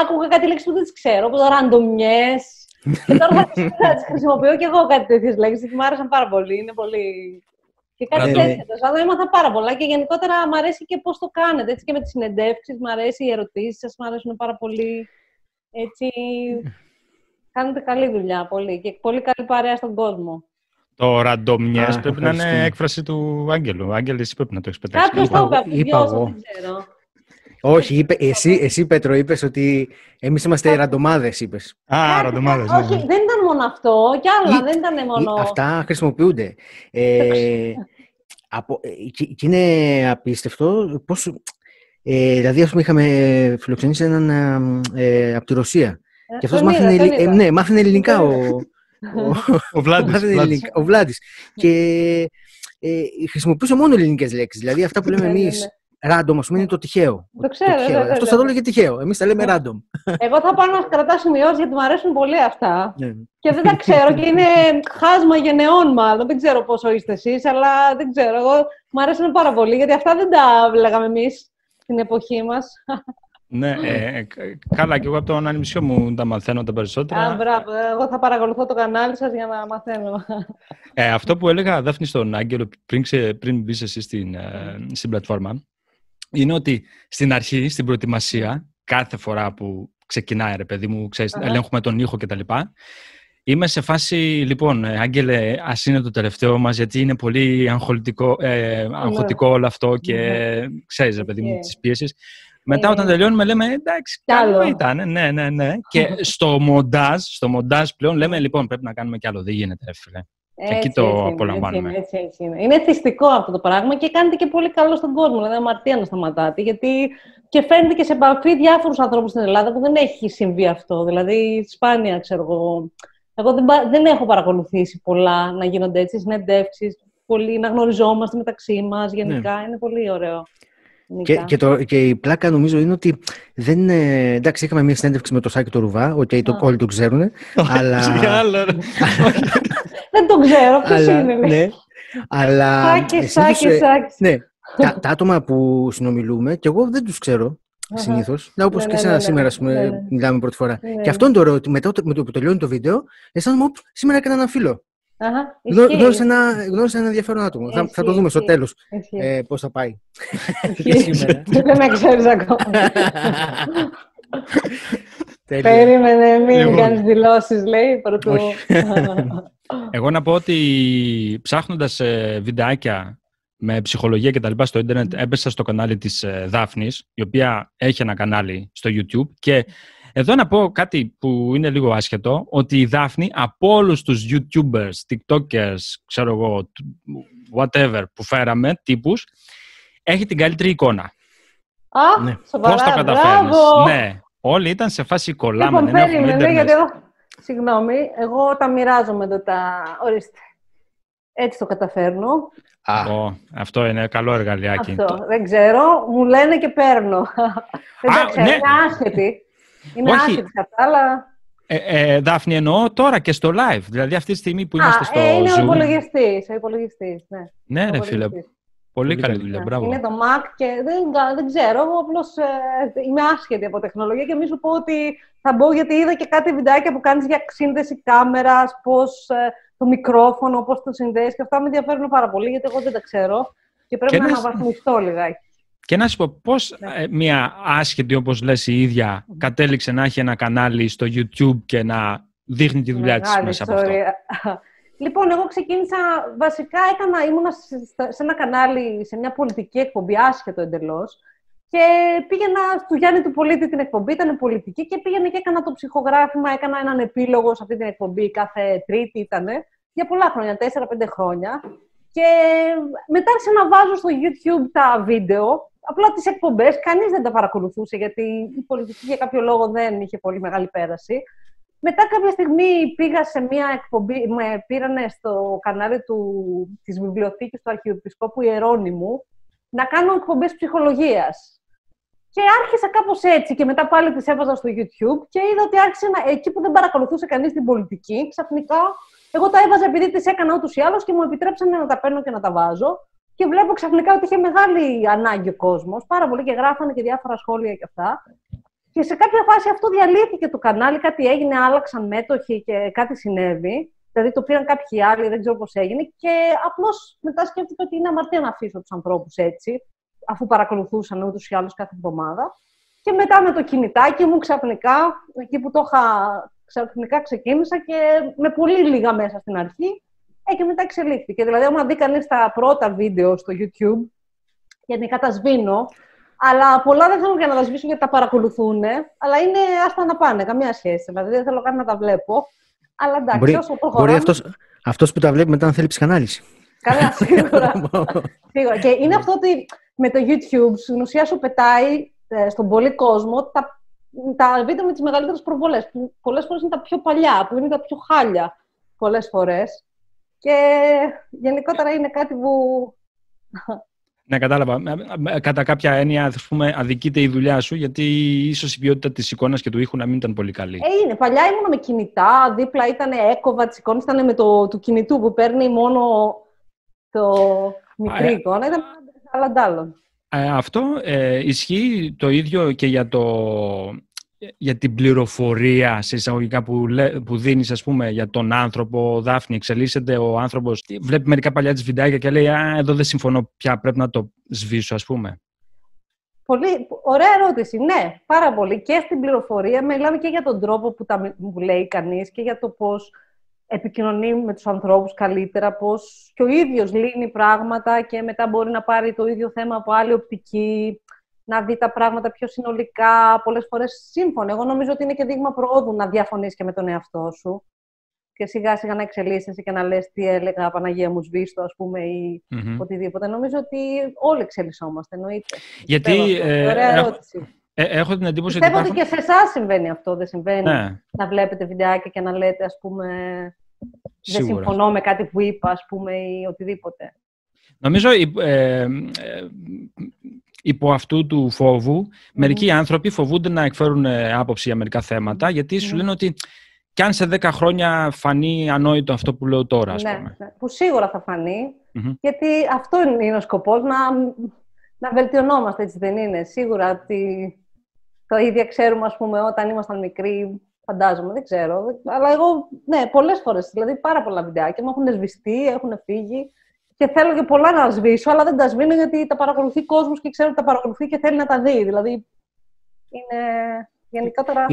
άκουγα κάτι λέξεις που δεν τις ξέρω, όπω ραντομιέ. και τώρα θα τι χρησιμοποιώ και εγώ κάτι τέτοιες λέξεις, μου άρεσαν πάρα πολύ. Είναι πολύ. Και κάτι τέτοιο. Δηλαδή, έμαθα πάρα πολλά και γενικότερα μου αρέσει και πώς το κάνετε. Έτσι και με τις συνεντεύξεις, μου αρέσει οι ερωτήσεις σας, μου αρέσουν πάρα πολύ. Έτσι. Κάνετε καλή δουλειά πολύ και πολύ καλή παρέα στον κόσμο. Το ραντομιέ πρέπει να είναι έκφραση του Άγγελου. Άγγελ, εσύ πρέπει να το έχεις πετάξει. Κάποιος το είπε, δεν ξέρω. Όχι, είπε, εσύ, εσύ Πέτρο, είπες ότι εμείς είμαστε ραντομάδες, είπες. Α, ραντομάδες. Ναι. Όχι, δεν ήταν μόνο αυτό, κι άλλα, δεν ήταν μόνο. Αυτά χρησιμοποιούνται. Ε, από, ε, και, και, είναι απίστευτο πώς. Ε, δηλαδή, ας πούμε, είχαμε φιλοξενήσει έναν ε, από τη Ρωσία. Ε, και αυτός μάθαινε, ε, ναι, μάθαινε ελληνικά ο, ο, ο Βλάντης. Ο Βλάντης. και ε, χρησιμοποιούσε μόνο ελληνικές λέξεις. Δηλαδή αυτά που λέμε εμείς Random, ας πούμε, είναι το τυχαίο. Το ξέρω. Το τυχαίο. Αυτός θα το έλεγε τυχαίο. Εμείς τα λέμε random. Εγώ θα πάω να κρατάω σημειώσεις γιατί μου αρέσουν πολύ αυτά. Ναι. Και δεν τα ξέρω και είναι χάσμα γενεών, μάλλον. Δεν ξέρω πόσο είστε εσείς, αλλά δεν ξέρω. Εγώ μου αρέσουν πάρα πολύ γιατί αυτά δεν τα λέγαμε εμείς στην εποχή μας. Ναι, ε, ε, καλά και εγώ από το ανανημισιό μου τα μαθαίνω τα περισσότερα. Α, μπράβο. Εγώ θα παρακολουθώ το κανάλι σας για να μαθαίνω. Ε, αυτό που έλεγα, Δάφνη, στον Άγγελο πριν, ξε, πριν μπεις εσύ στην, ε, στην πλατφόρμα, είναι ότι στην αρχή, στην προετοιμασία, κάθε φορά που ξεκινάει, ρε παιδί μου, ξέρεις, ελέγχουμε τον ήχο κτλ. Είμαι σε φάση, λοιπόν, ε, Άγγελε, ας είναι το τελευταίο μας, γιατί είναι πολύ αγχωτικό, ε, ναι. αγχωτικό όλο αυτό και ναι. ξέρεις, ρε παιδί μου, τις πίεσεις. Μετά, όταν τελειώνουμε, λέμε εντάξει, καλό ήταν. Ναι, ναι, ναι. και στο μοντάζ, στο μοντάζ πλέον λέμε λοιπόν, πρέπει να κάνουμε κι άλλο. Δεν γίνεται, έφυγε. Έτσι, Εκεί το έτσι απολαμβάνουμε. Έτσι, έτσι, έτσι είναι. είναι θυστικό αυτό το πράγμα και κάνετε και πολύ καλό στον κόσμο. Δηλαδή, αμαρτία να σταματάτε. Γιατί και φαίνεται και σε επαφή διάφορους ανθρώπους στην Ελλάδα που δεν έχει συμβεί αυτό. Δηλαδή, σπάνια, ξέρω εγώ. Εγώ δεν, δεν έχω παρακολουθήσει πολλά να γίνονται έτσι συνεντεύξεις. Πολύ να γνωριζόμαστε μεταξύ μας. Γενικά ναι. είναι πολύ ωραίο. Και, και, το, και η πλάκα νομίζω είναι ότι δεν. εντάξει, είχαμε μια συνέντευξη με το Σάκη το Ρουβά, okay, το, όλοι το ξέρουν. αλλά. δεν το ξέρω, ποιος είναι. Ναι, αλλά. Σάκη, Σάκη, ε, Σάκη. Ναι, τα, τα, άτομα που συνομιλούμε, και εγώ δεν τους ξέρω συνήθως. Να όπως ναι, και ναι, εσένα ναι, σήμερα, πούμε, μιλάμε πρώτη φορά. Και αυτό είναι το ωραίο, ότι μετά με το που τελειώνει το βίντεο, αισθάνομαι, σήμερα έκανα ένα φίλο. Γνώρισε ένα, γνώρισε ένα ενδιαφέρον άτομο. θα, θα, το δούμε στο τέλος ε, πώς θα πάει. Δεν με ξέρεις ακόμα. Περίμενε, μην λοιπόν. κάνεις δηλώσεις, λέει. Πρωτού. Εγώ να πω ότι ψάχνοντας ε, βιντεάκια με ψυχολογία και τα λοιπά στο ίντερνετ έπεσα στο κανάλι της ε, Δάφνης, η οποία έχει ένα κανάλι στο YouTube και εδώ να πω κάτι που είναι λίγο άσχετο, ότι η Δάφνη από όλους τους YouTubers, TikTokers, ξέρω εγώ, whatever που φέραμε, τύπους, έχει την καλύτερη εικόνα. Α, ναι. σοβαρά, Πώς το καταφέρνεις; Ναι, όλοι ήταν σε φάση κολλάμε. Λοιπόν, περίμενε, γιατί εγώ... Συγγνώμη, εγώ τα μοιράζομαι εδώ τα... Ορίστε. Έτσι το καταφέρνω. Α. αυτό είναι καλό εργαλειάκι. Αυτό, δεν ξέρω. Μου λένε και παίρνω. Α, δεν ξέρω, ναι. είναι άσχετη. Είναι άσχετη αυτά, αλλά... Ε, ε, Δάφνη, εννοώ τώρα και στο live. Δηλαδή αυτή τη στιγμή που είμαστε στο ε, είναι Zoom. ο υπολογιστής. Ο υπολογιστής, ναι. Ναι, ρε φίλε. Πολύ καλή δουλειά, ναι. μπράβο. Είναι το Mac και δεν, δεν ξέρω, εγώ απλώς ε, είμαι άσχετη από τεχνολογία και μη σου πω ότι θα μπω γιατί είδα και κάτι βιντεάκια που κάνεις για σύνδεση κάμερας, πώς ε, το μικρόφωνο, πώς το συνδέεις και αυτά με ενδιαφέρουν πάρα πολύ γιατί εγώ δεν τα ξέρω και πρέπει και να αναβαθμιστώ λιγάκι. Και να σου πω, πώς ναι. ε, μια άσχετη, όπως λες η ίδια, κατέληξε να έχει ένα κανάλι στο YouTube και να δείχνει τη δουλειά της μέσα από αυτό. Λοιπόν, εγώ ξεκίνησα, βασικά έκανα, ήμουνα σε ένα κανάλι, σε μια πολιτική εκπομπή, άσχετο εντελώς. Και πήγαινα στο Γιάννη του Πολίτη την εκπομπή, ήταν πολιτική και πήγαινα και έκανα το ψυχογράφημα, έκανα έναν επίλογο σε αυτή την εκπομπή κάθε Τρίτη ήταν, για πολλά χρόνια, 4-5 χρόνια. Και μετά άρχισα να βάζω στο YouTube τα βίντεο απλά τις εκπομπές κανείς δεν τα παρακολουθούσε, γιατί η πολιτική για κάποιο λόγο δεν είχε πολύ μεγάλη πέραση. Μετά κάποια στιγμή πήγα σε μια εκπομπή, με πήρανε στο κανάλι του, της βιβλιοθήκης του Αρχιεπισκόπου Ιερώνυμου να κάνω εκπομπές ψυχολογίας. Και άρχισα κάπως έτσι και μετά πάλι τις έβαζα στο YouTube και είδα ότι άρχισε να, εκεί που δεν παρακολουθούσε κανείς την πολιτική, ξαφνικά εγώ τα έβαζα επειδή τις έκανα ούτως ή άλλως και μου επιτρέψανε να τα παίρνω και να τα βάζω. Και βλέπω ξαφνικά ότι είχε μεγάλη ανάγκη ο κόσμος, πάρα πολύ και γράφανε και διάφορα σχόλια και αυτά. Και σε κάποια φάση αυτό διαλύθηκε το κανάλι, κάτι έγινε, άλλαξαν μέτοχοι και κάτι συνέβη. Δηλαδή το πήραν κάποιοι άλλοι, δεν ξέρω πώς έγινε. Και απλώς μετά σκέφτηκα ότι είναι αμαρτία να αφήσω τους ανθρώπους έτσι, αφού παρακολουθούσαν ούτως ή άλλως κάθε εβδομάδα. Και μετά με το κινητάκι μου ξαφνικά, εκεί που το είχα ξαφνικά ξεκίνησα και με πολύ λίγα μέσα στην αρχή ε, και μετά εξελίχθηκε. Δηλαδή, άμα δει κανείς τα πρώτα βίντεο στο YouTube, γενικά τα σβήνω, αλλά πολλά δεν θέλουν για να τα σβήσω γιατί τα παρακολουθούν, αλλά είναι άστα να πάνε, καμία σχέση. Δηλαδή, δεν θέλω καν να τα βλέπω. Αλλά εντάξει, μπορεί, όσο προχωράμε... Μπορεί αυτός, αυτός που τα βλέπει μετά να θέλει ψυχανάλυση. Καλά, σίγουρα. σίγουρα. Και είναι αυτό ότι με το YouTube στην ουσία σου πετάει ε, στον πολύ κόσμο τα, τα βίντεο με τις μεγαλύτερες προβολές. Που πολλές φορές είναι τα πιο παλιά, που είναι τα πιο χάλια πολλές φορές. Και γενικότερα είναι κάτι που. Ναι, κατάλαβα. Ε, ε, κατά κάποια έννοια, ας πούμε, αδικείται η δουλειά σου, γιατί ίσως η ποιότητα της εικόνας και του ήχου να μην ήταν πολύ καλή. Ε, είναι. Παλιά ήμουν με κινητά, δίπλα ήταν έκοβα τη εικόνα, ήταν με το του κινητού που παίρνει μόνο το μικρή ε, εικόνα. Ήταν άλλα ε, αυτό ε, ισχύει το ίδιο και για, το, για την πληροφορία σε εισαγωγικά που, που δίνεις ας πούμε για τον άνθρωπο, Δάφνη, εξελίσσεται ο άνθρωπος, βλέπει μερικά παλιά της βιντεάκια και λέει «Α, εδώ δεν συμφωνώ πια, πρέπει να το σβήσω» ας πούμε. Πολύ ωραία ερώτηση. Ναι, πάρα πολύ. Και στην πληροφορία μιλάμε και για τον τρόπο που τα που λέει κανείς και για το πώς επικοινωνεί με τους ανθρώπους καλύτερα, πώς και ο ίδιος λύνει πράγματα και μετά μπορεί να πάρει το ίδιο θέμα από άλλη οπτική, να δει τα πράγματα πιο συνολικά, πολλές φορές σύμφωνα. Εγώ νομίζω ότι είναι και δείγμα προόδου να διαφωνείς και με τον εαυτό σου και σιγά σιγά να εξελίσσεσαι και να λες τι έλεγα Παναγία μου σβήστο, ας πούμε, ή mm-hmm. οτιδήποτε. Νομίζω ότι όλοι εξελισσόμαστε, εννοείται. Γιατί... Ε, Ωραία ερώτηση. Ε, έχω την εντύπωση Πιστεύω ότι, υπάρχουν... και σε εσάς συμβαίνει αυτό, δεν συμβαίνει. Ναι. Να βλέπετε βιντεάκια και να λέτε, ας πούμε, δεν συμφωνώ με κάτι που είπα, ας πούμε, ή οτιδήποτε. Νομίζω ε, ε, υπό αυτού του φόβου, μερικοί άνθρωποι φοβούνται να εκφέρουν ε, άποψη για μερικά θέματα, γιατί σου λένε ότι κι αν σε 10 χρόνια φανεί ανόητο αυτό που λέω τώρα, ας ναι, πούμε. Ναι, που σίγουρα θα φανει γιατί αυτό είναι ο σκοπός, να, να βελτιωνόμαστε, έτσι δεν είναι. Σίγουρα ότι το ίδιο ξέρουμε, ας πούμε, όταν ήμασταν μικροί, Φαντάζομαι, δεν ξέρω. Αλλά εγώ, ναι, πολλές φορές. Δηλαδή, πάρα πολλά βιντεάκια μου έχουν σβηστεί, έχουν φύγει. Και θέλω και πολλά να σβήσω, αλλά δεν τα σβήνω γιατί τα παρακολουθεί κόσμος και ξέρω ότι τα παρακολουθεί και θέλει να τα δει. Δηλαδή, είναι γενικότερα.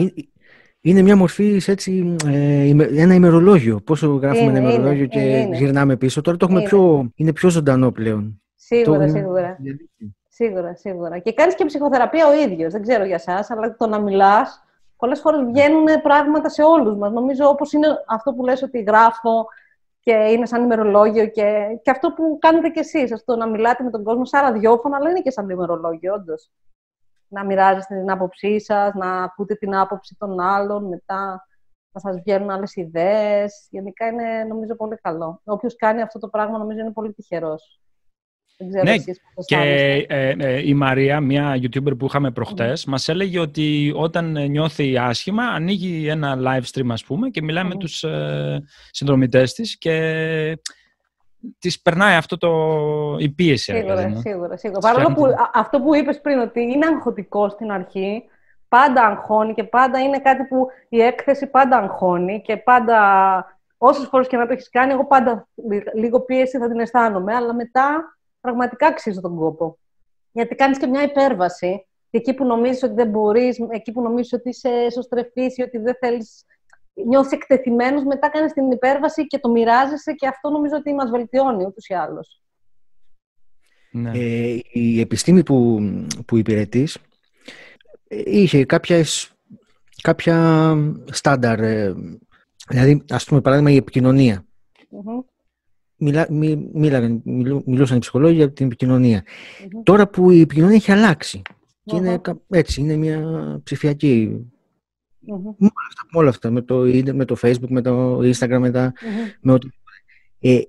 Είναι μια μορφή έτσι, ε, ένα ημερολόγιο. Πόσο γράφουμε είναι, ένα ημερολόγιο και είναι. γυρνάμε πίσω. Τώρα το έχουμε είναι. πιο, είναι πιο ζωντανό πλέον. Σίγουρα, το... σίγουρα. Σίγουρα, σίγουρα. Και κάνεις και ψυχοθεραπεία ο ίδιος. Δεν ξέρω για εσά, αλλά το να μιλάς πολλές φορές βγαίνουν πράγματα σε όλους μας. Νομίζω όπως είναι αυτό που λες ότι γράφω και είναι σαν ημερολόγιο και, και αυτό που κάνετε κι εσείς. Αυτό να μιλάτε με τον κόσμο σαν ραδιόφωνο, αλλά είναι και σαν ημερολόγιο, όντως. Να μοιράζεστε την άποψή σας, να ακούτε την άποψη των άλλων, μετά να σας βγαίνουν άλλες ιδέες. Γενικά είναι νομίζω πολύ καλό. Όποιος κάνει αυτό το πράγμα νομίζω είναι πολύ τυχερό ναι, και ε, ε, η Μαρία, μια YouTuber που είχαμε προχτές, mm. μας έλεγε ότι όταν νιώθει άσχημα, ανοίγει ένα live stream, ας πούμε, και μιλάει με τους ε, συνδρομητές της και της περνάει αυτό το, η πίεση. Σίγουρα, δηλαδή, σίγουρα, σίγουρα. Παρόλο που αυτό που είπες πριν, ότι είναι αγχωτικό στην αρχή, πάντα αγχώνει και πάντα είναι κάτι που η έκθεση πάντα αγχώνει και πάντα όσες φορές και να το έχεις κάνει, εγώ πάντα λίγο πίεση θα την αισθάνομαι, αλλά μετά πραγματικά αξίζει τον κόπο. Γιατί κάνεις και μια υπέρβαση. Και εκεί που νομίζεις ότι δεν μπορείς, εκεί που νομίζεις ότι είσαι εσωστρεφή ή ότι δεν θέλεις. Νιώθεις εκτεθειμένος, μετά κάνεις την υπέρβαση και το μοιράζεσαι και αυτό νομίζω ότι μας βελτιώνει ούτως ή άλλως. Ναι. Ε, η επιστήμη που, που υπηρετείς είχε κάποιες, κάποια στάνταρ, ε, δηλαδή ας πούμε παράδειγμα η επικοινωνία μιλά, μι, μίλα, μιλούσαν οι ψυχολόγοι για την επικοινωνια Τώρα που η επικοινωνία έχει αλλάξει και είναι έτσι, είναι μια ψηφιακή με, όλα αυτά, με το, με το facebook, με το instagram, με, τα, με ό,τι... Ε,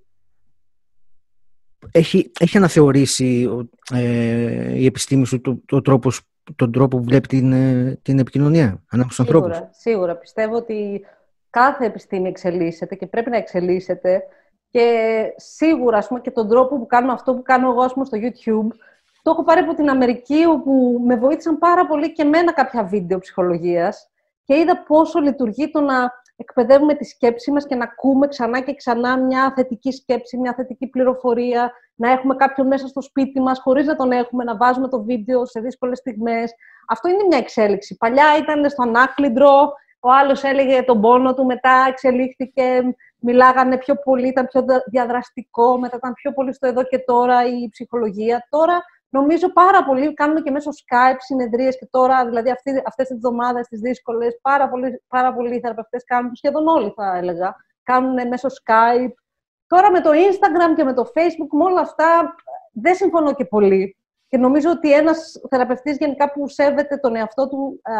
έχει, έχει αναθεωρήσει ε, η επιστήμη σου το, το τρόπος, τον τρόπο που βλέπει την, ε, την επικοινωνία ανάμεσα στους ανθρώπους; Σίγουρα. Πιστεύω ότι κάθε επιστήμη εξελίσσεται και πρέπει να εξελίσσεται και σίγουρα, ας πούμε, και τον τρόπο που κάνουμε αυτό που κάνω εγώ, ας πούμε, στο YouTube, το έχω πάρει από την Αμερική, όπου με βοήθησαν πάρα πολύ και εμένα κάποια βίντεο ψυχολογίας και είδα πόσο λειτουργεί το να εκπαιδεύουμε τη σκέψη μας και να ακούμε ξανά και ξανά μια θετική σκέψη, μια θετική πληροφορία, να έχουμε κάποιον μέσα στο σπίτι μας χωρίς να τον έχουμε, να βάζουμε το βίντεο σε δύσκολες στιγμές. Αυτό είναι μια εξέλιξη. Παλιά ήταν στο ανάκλυντρο, ο άλλος έλεγε τον πόνο του, μετά εξελίχθηκε, μιλάγανε πιο πολύ, ήταν πιο διαδραστικό, μετά ήταν πιο πολύ στο εδώ και τώρα η ψυχολογία. Τώρα Νομίζω πάρα πολύ, κάνουμε και μέσω Skype συνεδρίες και τώρα, δηλαδή αυτή, αυτές τις εβδομάδες, τις δύσκολες, πάρα πολλοί, πάρα πολλοί θεραπευτές κάνουν, σχεδόν όλοι θα έλεγα, κάνουν μέσω Skype. Τώρα με το Instagram και με το Facebook, με όλα αυτά, δεν συμφωνώ και πολύ. Και νομίζω ότι ένας θεραπευτής γενικά που σέβεται τον εαυτό του, α,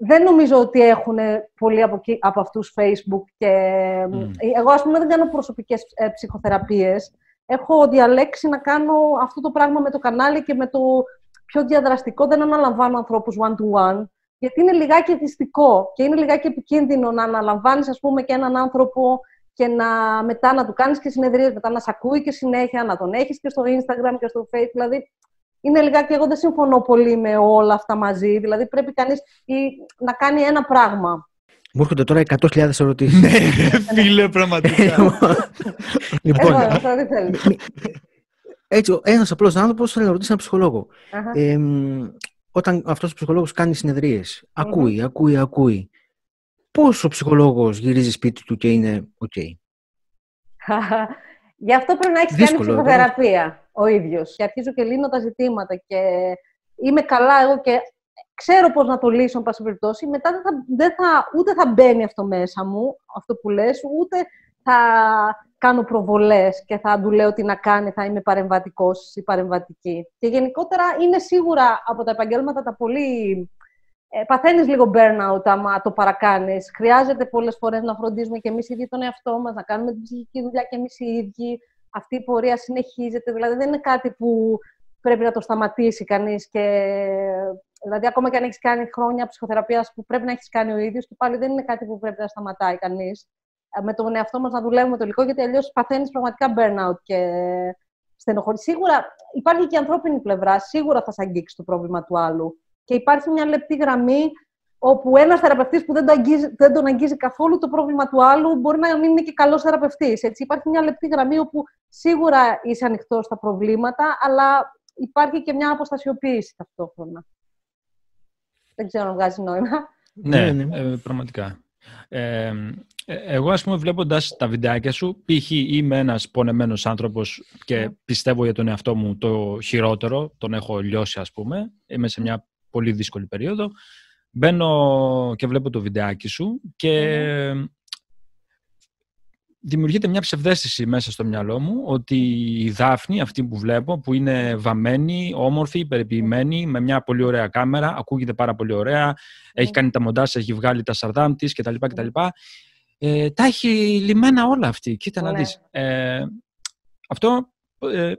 δεν νομίζω ότι έχουν πολλοί από, από αυτούς Facebook. Και... Mm. Εγώ, ας πούμε, δεν κάνω προσωπικές ε, ψυχοθεραπείες έχω διαλέξει να κάνω αυτό το πράγμα με το κανάλι και με το πιο διαδραστικό. Δεν αναλαμβάνω ανθρώπους one-to-one, γιατί είναι λιγάκι εθιστικό και είναι λιγάκι επικίνδυνο να αναλαμβάνεις, ας πούμε, και έναν άνθρωπο και να, μετά να του κάνεις και συνεδρίες, μετά να σε ακούει και συνέχεια, να τον έχεις και στο Instagram και στο Facebook. Δηλαδή, είναι λιγάκι, εγώ δεν συμφωνώ πολύ με όλα αυτά μαζί. Δηλαδή, πρέπει κανείς να κάνει ένα πράγμα. Μου έρχονται τώρα 100.000 ερωτήσεις. Ναι, φίλε, πραγματικά. λοιπόν, έτσι, ένας απλός άνθρωπος θέλει να ρωτήσει έναν ψυχολόγο. Ε, όταν αυτός ο ψυχολόγος κάνει συνεδρίες, ακούει, ακούει, ακούει. Πώ ο ψυχολόγος γυρίζει σπίτι του και είναι OK. Γι' αυτό πρέπει να έχεις κάνει ψυχοθεραπεία ο ίδιος. Και αρχίζω και λύνω τα ζητήματα και είμαι καλά εγώ και ξέρω πώς να το λύσω, εν πάση περιπτώσει, μετά δεν θα, δεν θα, ούτε θα μπαίνει αυτό μέσα μου, αυτό που λες, ούτε θα κάνω προβολές και θα του λέω τι να κάνει, θα είμαι παρεμβατικός ή παρεμβατική. Και γενικότερα είναι σίγουρα από τα επαγγέλματα τα πολύ... Ε, παθαίνεις λίγο burnout άμα το παρακάνεις. Χρειάζεται πολλές φορές να φροντίζουμε και εμείς οι ίδιοι τον εαυτό μας, να κάνουμε την ψυχική δουλειά και εμείς οι ίδιοι. Αυτή η πορεία συνεχίζεται. Δηλαδή δεν είναι κάτι που πρέπει να το σταματήσει κανείς και Δηλαδή, ακόμα και αν έχεις κάνει χρόνια ψυχοθεραπείας που πρέπει να έχεις κάνει ο ίδιος, και πάλι δεν είναι κάτι που πρέπει να σταματάει κανείς. Ε, με τον εαυτό μας να δουλεύουμε το υλικό, γιατί αλλιώς παθαίνεις πραγματικά burnout και στενοχωρείς. Σίγουρα υπάρχει και η ανθρώπινη πλευρά. Σίγουρα θα σε αγγίξει το πρόβλημα του άλλου. Και υπάρχει μια λεπτή γραμμή όπου ένας θεραπευτής που δεν, το αγγίζει, δεν τον αγγίζει καθόλου το πρόβλημα του άλλου μπορεί να μην είναι και καλός θεραπευτής. Υπάρχει μια λεπτή γραμμή όπου σίγουρα είσαι ανοιχτός στα προβλήματα, αλλά υπάρχει και μια αποστασιοποίηση ταυτόχρονα. Δεν ξέρω αν βγάζει νόημα. Ναι, ναι, ναι. Ε, πραγματικά. Ε, ε, εγώ, ας πούμε, βλέποντας τα βιντεάκια σου, π.χ. είμαι ένας πονεμένος άνθρωπος και ναι. πιστεύω για τον εαυτό μου το χειρότερο, τον έχω λιώσει, ας πούμε, είμαι σε μια πολύ δύσκολη περίοδο, μπαίνω και βλέπω το βιντεάκι σου και δημιουργείται μια ψευδέστηση μέσα στο μυαλό μου ότι η Δάφνη, αυτή που βλέπω, που είναι βαμμένη, όμορφη, περιποιημένη, με μια πολύ ωραία κάμερα, ακούγεται πάρα πολύ ωραία, έχει κάνει τα μοντάζ, έχει βγάλει τα σαρδάμ της κτλ. κτλ. Ε, τα έχει λιμένα όλα αυτή. Κοίτα να δεις. Ε, αυτό ε,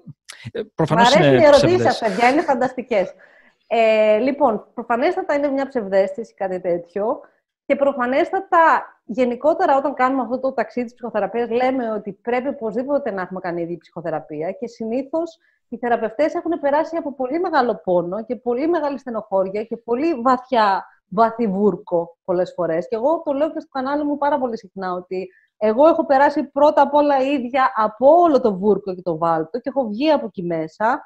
προφανώς είναι οι ερωτήσεις σας, παιδιά, είναι φανταστικές. Ε, λοιπόν, προφανέστατα είναι μια ψευδέστηση κάτι τέτοιο. Και προφανέστατα, γενικότερα, όταν κάνουμε αυτό το ταξίδι της ψυχοθεραπείας, λέμε ότι πρέπει οπωσδήποτε να έχουμε κάνει ήδη ψυχοθεραπεία και συνήθως οι θεραπευτές έχουν περάσει από πολύ μεγάλο πόνο και πολύ μεγάλη στενοχώρια και πολύ βαθιά βαθύ βούρκο πολλές φορές. Και εγώ το λέω και στο κανάλι μου πάρα πολύ συχνά ότι εγώ έχω περάσει πρώτα απ' όλα ίδια από όλο το βούρκο και το βάλτο και έχω βγει από εκεί μέσα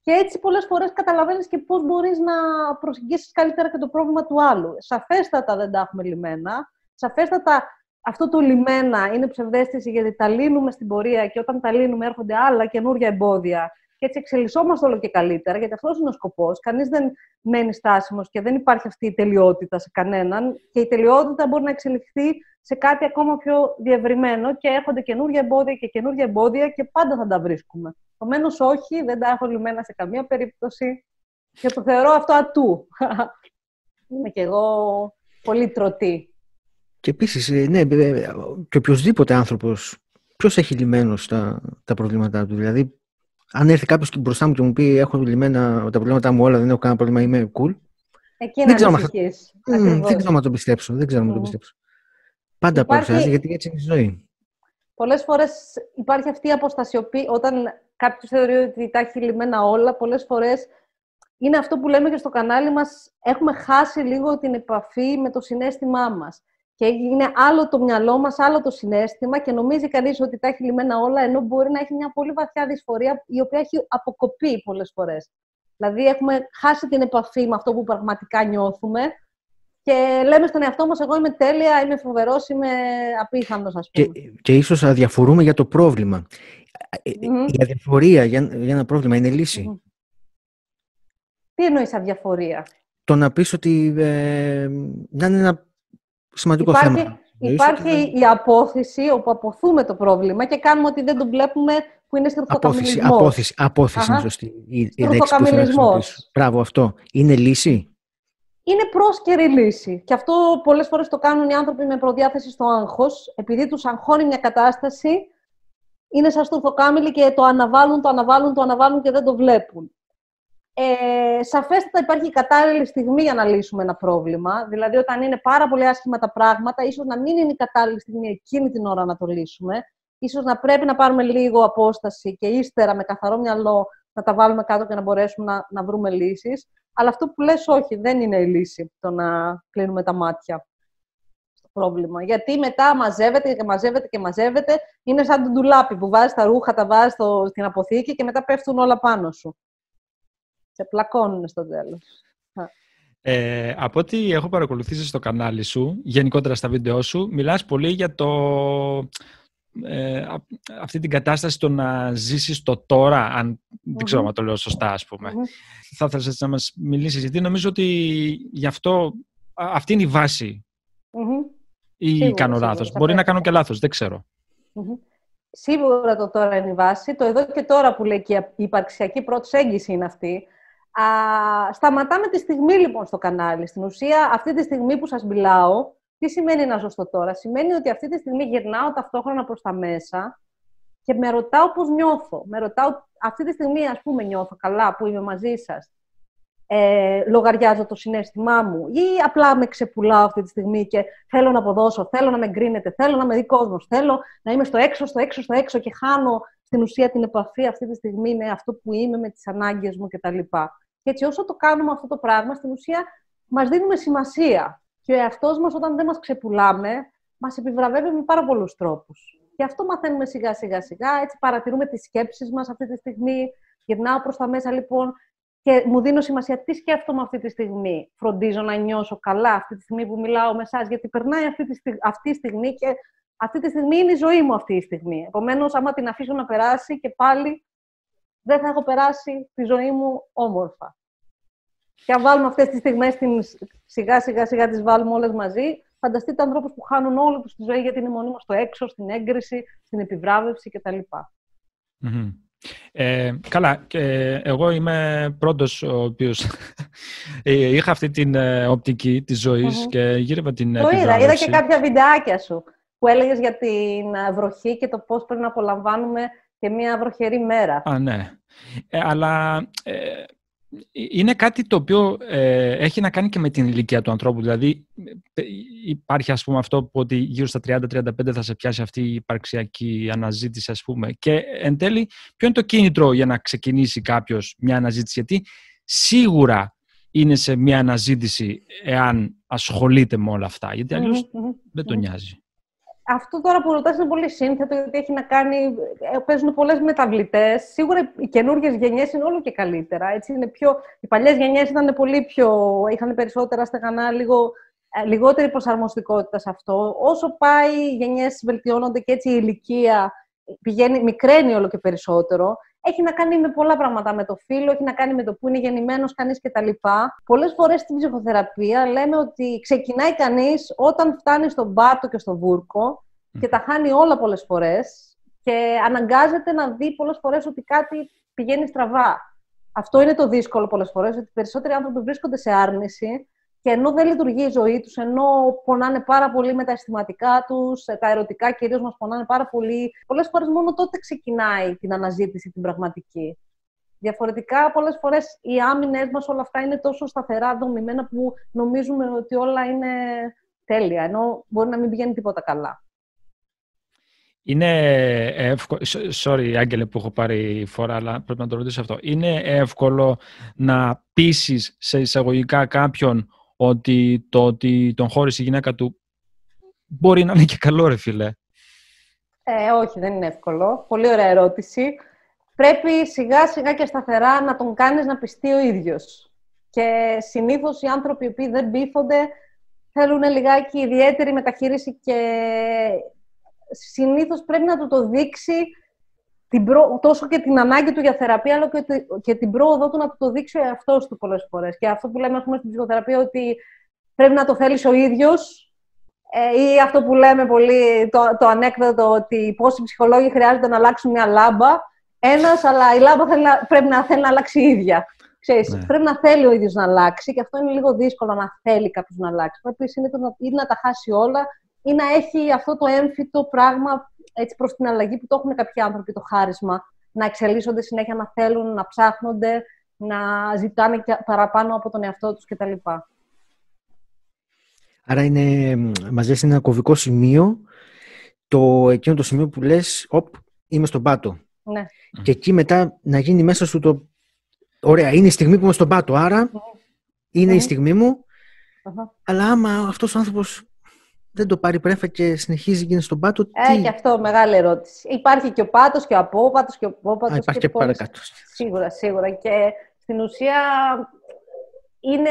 και έτσι πολλές φορές καταλαβαίνεις και πώς μπορείς να προσεγγίσεις καλύτερα και το πρόβλημα του άλλου. Σαφέστατα δεν τα έχουμε λιμένα. Σαφέστατα αυτό το λιμένα είναι ψευδέστηση γιατί τα λύνουμε στην πορεία και όταν τα λύνουμε έρχονται άλλα καινούργια εμπόδια και έτσι εξελισσόμαστε όλο και καλύτερα, γιατί αυτός είναι ο σκοπός. Κανείς δεν μένει στάσιμος και δεν υπάρχει αυτή η τελειότητα σε κανέναν. Και η τελειότητα μπορεί να εξελιχθεί σε κάτι ακόμα πιο διευρυμένο και έρχονται καινούργια εμπόδια και καινούργια εμπόδια και πάντα θα τα βρίσκουμε. Επομένως, όχι, δεν τα έχω λυμμένα σε καμία περίπτωση και το θεωρώ αυτό ατού. Είμαι κι εγώ πολύ τρωτή. Και επίσης, ε, ναι, και οποιοδήποτε άνθρωπος, ποιος έχει λυμμένο τα, τα προβλήματά του; Δηλαδή, αν έρθει κάποιος μπροστά μου και μου πει: Έχω λυμμένα τα προβλήματά μου όλα, δεν έχω κανένα πρόβλημα, είμαι cool. Εκεί δεν ξέρω, δεν ξέρω να το πιστέψω. Δεν ξέρω να το πιστέψω. Πάντα υπάρχει... γιατί έτσι είναι η ζωή. Πολλές φορές υπάρχει αυτή η αποστασιοποίηση όταν κάποιος θεωρεί ότι τα έχει λυμμένα όλα, πολλές φορές είναι αυτό που λέμε και στο κανάλι μας, έχουμε χάσει λίγο την επαφή με το συνέστημά μας. Και είναι άλλο το μυαλό μας, άλλο το συνέστημα και νομίζει κανείς ότι τα έχει λυμμένα όλα, ενώ μπορεί να έχει μια πολύ βαθιά δυσφορία, η οποία έχει αποκοπεί πολλές φορές. Δηλαδή, έχουμε χάσει την επαφή με αυτό που πραγματικά νιώθουμε και λέμε στον εαυτό μας, εγώ είμαι τέλεια, είμαι φοβερός, είμαι απίθανος, ας πούμε. Και, και ίσως αδιαφορούμε για το πρόβλημα. Mm-hmm. Η αδιαφορία για, για ένα πρόβλημα είναι λύση. Τι εννοείς αδιαφορία; Το να πεις ότι ε, να είναι ένα σημαντικό υπάρχει, θέμα. Υπάρχει η απόθεση όπου αποθούμε το πρόβλημα και κάνουμε ότι δεν το βλέπουμε που είναι στρουθοκαμιλισμός. Απόθεση, απόθεση είναι σωστή. Η, Μπράβο αυτό. Είναι λύση; Είναι πρόσκαιρη λύση. Και αυτό πολλές φορές το κάνουν οι άνθρωποι με προδιάθεση στο άγχος. Επειδή τους αγχώνει μια κατάσταση, είναι σαν στρουθοκάμιλοι και το αναβάλουν, το αναβάλουν, το αναβάλουν και δεν το βλέπουν ε, σαφέστατα υπάρχει η κατάλληλη στιγμή για να λύσουμε ένα πρόβλημα. Δηλαδή, όταν είναι πάρα πολύ άσχημα τα πράγματα, ίσως να μην είναι η κατάλληλη στιγμή εκείνη την ώρα να το λύσουμε. Ίσως να πρέπει να πάρουμε λίγο απόσταση και ύστερα με καθαρό μυαλό να τα βάλουμε κάτω και να μπορέσουμε να, να βρούμε λύσεις. Αλλά αυτό που λες όχι, δεν είναι η λύση το να κλείνουμε τα μάτια στο πρόβλημα. Γιατί μετά μαζεύεται και μαζεύεται και μαζεύεται. Είναι σαν τον ντουλάπι που βάζεις τα ρούχα, τα βάζεις στην αποθήκη και μετά πέφτουν όλα πάνω σου σε πλακώνουν στο τέλος. Ε, από ό,τι έχω παρακολουθήσει στο κανάλι σου, γενικότερα στα βίντεό σου, μιλάς πολύ για το, ε, αυτή την κατάσταση το να ζήσεις το τώρα, αν δεν ξέρω αν το λέω σωστά, ας πούμε. Θα ήθελα να μας μιλήσεις, γιατί νομίζω ότι γι' αυτό, αυτή είναι η βάση. Ή σίγουρα, κάνω λάθος. Μπορεί να κάνω και λάθος, δεν ξερω Σίγουρα το τώρα είναι η βάση. Το εδώ και τώρα που λέει και η υπαρξιακή προσέγγιση είναι αυτή. Α, σταματάμε τη στιγμή λοιπόν στο κανάλι. Στην ουσία, αυτή τη στιγμή που σας μιλάω, τι σημαίνει να ζω στο τώρα; Σημαίνει ότι αυτή τη στιγμή γυρνάω ταυτόχρονα προς τα μέσα και με ρωτάω πώς νιώθω. Με ρωτάω, αυτή τη στιγμή ας πούμε νιώθω καλά που είμαι μαζί σας. Ε, λογαριάζω το συνέστημά μου ή απλά με ξεπουλάω αυτή τη στιγμή και θέλω να αποδώσω, θέλω να με γκρίνετε, θέλω να με δει κόσμο, θέλω να είμαι στο έξω, στο έξω, στο έξω και χάνω στην ουσία την επαφή αυτή τη στιγμή με αυτό που είμαι, με τις ανάγκες μου κτλ. Και έτσι όσο το κάνουμε αυτό το πράγμα, στην ουσία μας δίνουμε σημασία. Και ο εαυτός μας όταν δεν μας ξεπουλάμε, μας επιβραβεύει με πάρα πολλούς τρόπους. Και αυτό μαθαίνουμε σιγά σιγά σιγά, έτσι παρατηρούμε τις σκέψεις μας αυτή τη στιγμή. Γυρνάω προς τα μέσα λοιπόν και μου δίνω σημασία τι σκέφτομαι αυτή τη στιγμή. Φροντίζω να νιώσω καλά αυτή τη στιγμή που μιλάω με εσάς, γιατί περνάει αυτή τη, αυτή τη στιγμή και αυτή τη στιγμή είναι η ζωή μου αυτή η στιγμή. Επομένως, άμα την αφήσω να περάσει και πάλι δεν θα έχω περάσει τη ζωή μου όμορφα. Και αν βάλουμε αυτές τις στιγμές, σιγά σιγά σιγά τις βάλουμε όλες μαζί, φανταστείτε ανθρώπους που χάνουν όλη τους τη ζωή γιατί είναι μονίμως στο έξω, στην έγκριση, στην επιβράβευση κτλ. Mm-hmm. Ε, καλά, και εγώ είμαι πρώτος ο οποίος ε, είχα αυτή την ε, οπτική της ζωης και γύρευα την Το είδα, είδα και κάποια βιντεάκια σου που έλεγες για την ε, βροχή και το πώς πρέπει να απολαμβάνουμε και μια βροχερή μέρα. Α, ναι. Ε, αλλά ε, είναι κάτι το οποίο ε, έχει να κάνει και με την ηλικία του ανθρώπου. Δηλαδή υπάρχει ας πούμε αυτό που ότι γύρω στα 30-35 θα σε πιάσει αυτή η υπαρξιακή αναζήτηση ας πούμε. Και εν τέλει ποιο είναι το κίνητρο για να ξεκινήσει κάποιος μια αναζήτηση; Γιατί σίγουρα είναι σε μια αναζήτηση εάν ασχολείται με όλα αυτά. Γιατί δεν τον νοιάζει αυτό τώρα που ρωτάς είναι πολύ σύνθετο, γιατί έχει να κάνει, ε, παίζουν πολλές μεταβλητές. Σίγουρα οι καινούργιες γενιές είναι όλο και καλύτερα. Έτσι είναι πιο, οι παλιές γενιές ήταν πολύ πιο, είχαν περισσότερα στεγανά, λίγο, ε, λιγότερη προσαρμοστικότητα σε αυτό. Όσο πάει οι γενιές βελτιώνονται και έτσι η ηλικία πηγαίνει, μικραίνει όλο και περισσότερο έχει να κάνει με πολλά πράγματα. Με το φίλο, έχει να κάνει με το που είναι γεννημένος κανείς κτλ. Πολλές φορές στην ψυχοθεραπεία λέμε ότι ξεκινάει κανείς όταν φτάνει στον πάτο και στο βούρκο και τα χάνει όλα πολλές φορές και αναγκάζεται να δει πολλές φορές ότι κάτι πηγαίνει στραβά. Αυτό είναι το δύσκολο πολλές φορές, ότι περισσότεροι άνθρωποι βρίσκονται σε άρνηση και ενώ δεν λειτουργεί η ζωή τους, ενώ πονάνε πάρα πολύ με τα αισθηματικά τους, ε, τα ερωτικά κυρίως μας πονάνε πάρα πολύ, πολλές φορές μόνο τότε ξεκινάει την αναζήτηση την πραγματική. Διαφορετικά, πολλές φορές οι άμυνες μας όλα αυτά είναι τόσο σταθερά δομημένα που νομίζουμε ότι όλα είναι τέλεια, ενώ μπορεί να μην πηγαίνει τίποτα καλά. Είναι εύκολο, sorry Άγγελε που έχω πάρει φορά, αλλά πρέπει να το ρωτήσω αυτό. Είναι εύκολο να πείσει σε εισαγωγικά κάποιον ότι το ότι τον χώρισε η γυναίκα του μπορεί να είναι και καλό ρε φίλε. Ε, όχι, δεν είναι εύκολο. Πολύ ωραία ερώτηση. Πρέπει σιγά σιγά και σταθερά να τον κάνεις να πιστεί ο ίδιος. Και συνήθως οι άνθρωποι οι οποίοι δεν πείθονται θέλουν λιγάκι ιδιαίτερη μεταχείριση και συνήθως πρέπει να του το δείξει την τόσο και την ανάγκη του για θεραπεία, αλλά και, και την πρόοδο του να του το δείξει ο εαυτός του πολλές φορές. Και αυτό που λέμε, ας πούμε, στην ψυχοθεραπεία, ότι πρέπει να το θέλεις ο ίδιος, ε, ή αυτό που λέμε πολύ, το, το ανέκδοτο, ότι πόσοι ψυχολόγοι χρειάζεται να αλλάξουν μια λάμπα. Ένας, αλλά η λάμπα θέλει πρέπει να θέλει να αλλάξει η ίδια. Ξέρεις, ναι. Πρέπει να θέλει ο ίδιος να αλλάξει και αυτό είναι λίγο δύσκολο να θέλει κάποιος να αλλάξει. Πρέπει να, ή να τα χάσει όλα ή να έχει αυτό το έμφυτο πράγμα έτσι προς την αλλαγή που το έχουν κάποιοι άνθρωποι το χάρισμα. Να εξελίσσονται συνέχεια, να θέλουν, να ψάχνονται, να ζητάνε παραπάνω από τον εαυτό τους κτλ. Άρα είναι, μας ένα κομβικό σημείο, το, εκείνο το σημείο που λες, οπ, είμαι στον πάτο. Ναι. Και εκεί μετά να γίνει μέσα σου το, ωραία, είναι η στιγμή που είμαι στον πάτο, άρα είναι η στιγμή μου, αλλά άμα αυτός ο άνθρωπος δεν το πάρει πρέφα και συνεχίζει γίνει στον πάτο. Ε, τι... και αυτό μεγάλη ερώτηση. Υπάρχει και ο πάτος και ο απόπατος και ο απόπατος. υπάρχει και, και παρακάτω. Σίγουρα, σίγουρα. Και στην ουσία είναι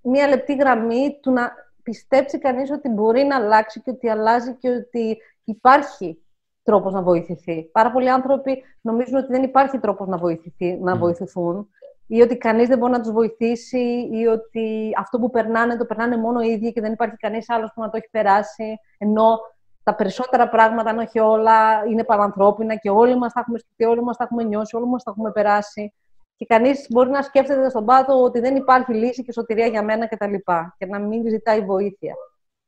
μία λεπτή γραμμή του να πιστέψει κανείς ότι μπορεί να αλλάξει και ότι αλλάζει και ότι υπάρχει τρόπος να βοηθηθεί. Πάρα πολλοί άνθρωποι νομίζουν ότι δεν υπάρχει τρόπος να, βοηθηθεί, να βοηθηθούν ή ότι κανείς δεν μπορεί να τους βοηθήσει ή ότι αυτό που περνάνε το περνάνε μόνο οι ίδιοι και δεν υπάρχει κανείς άλλος που να το έχει περάσει, ενώ τα περισσότερα πράγματα, αν όχι όλα, είναι παρανθρώπινα και όλοι μας τα έχουμε σκεφτεί, όλοι μας τα έχουμε νιώσει, όλοι μας τα έχουμε περάσει. Και κανείς μπορεί να σκέφτεται στον πάτο ότι δεν υπάρχει λύση και σωτηρία για μένα κτλ. Και, και να μην ζητάει βοήθεια.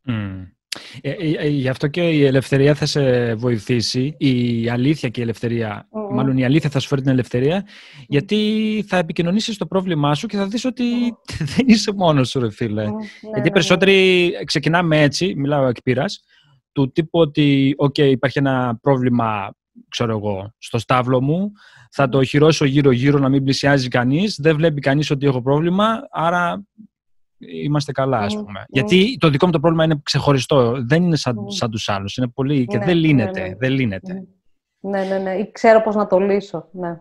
Mm. Ε, ε, ε, γι' αυτό και η ελευθερία θα σε βοηθήσει, η αλήθεια και η ελευθερία, μάλλον η αλήθεια θα σου φέρει την ελευθερία, γιατί θα επικοινωνήσεις το πρόβλημά σου και θα δεις ότι δεν είσαι μόνος σου, ρε φίλε. Ναι, γιατί ναι, περισσότεροι ναι. ξεκινάμε έτσι, μιλάω εκ πείρας, του τύπου ότι, οκ, υπάρχει ένα πρόβλημα, ξέρω εγώ, στο στάβλο μου, θα το οχυρώσω γύρω-γύρω να μην πλησιάζει κανείς, δεν βλέπει κανείς ότι έχω πρόβλημα, άρα είμαστε καλά, ας πούμε. Γιατί το δικό μου το πρόβλημα είναι ξεχωριστό. Δεν είναι σαν, mm. σαν τους άλλους. Είναι πολύ... και ναι, δεν λύνεται. Ναι, ναι. Δεν λύνεται. Ναι, ναι, ναι. Ή ξέρω πώς να το λύσω. Ναι.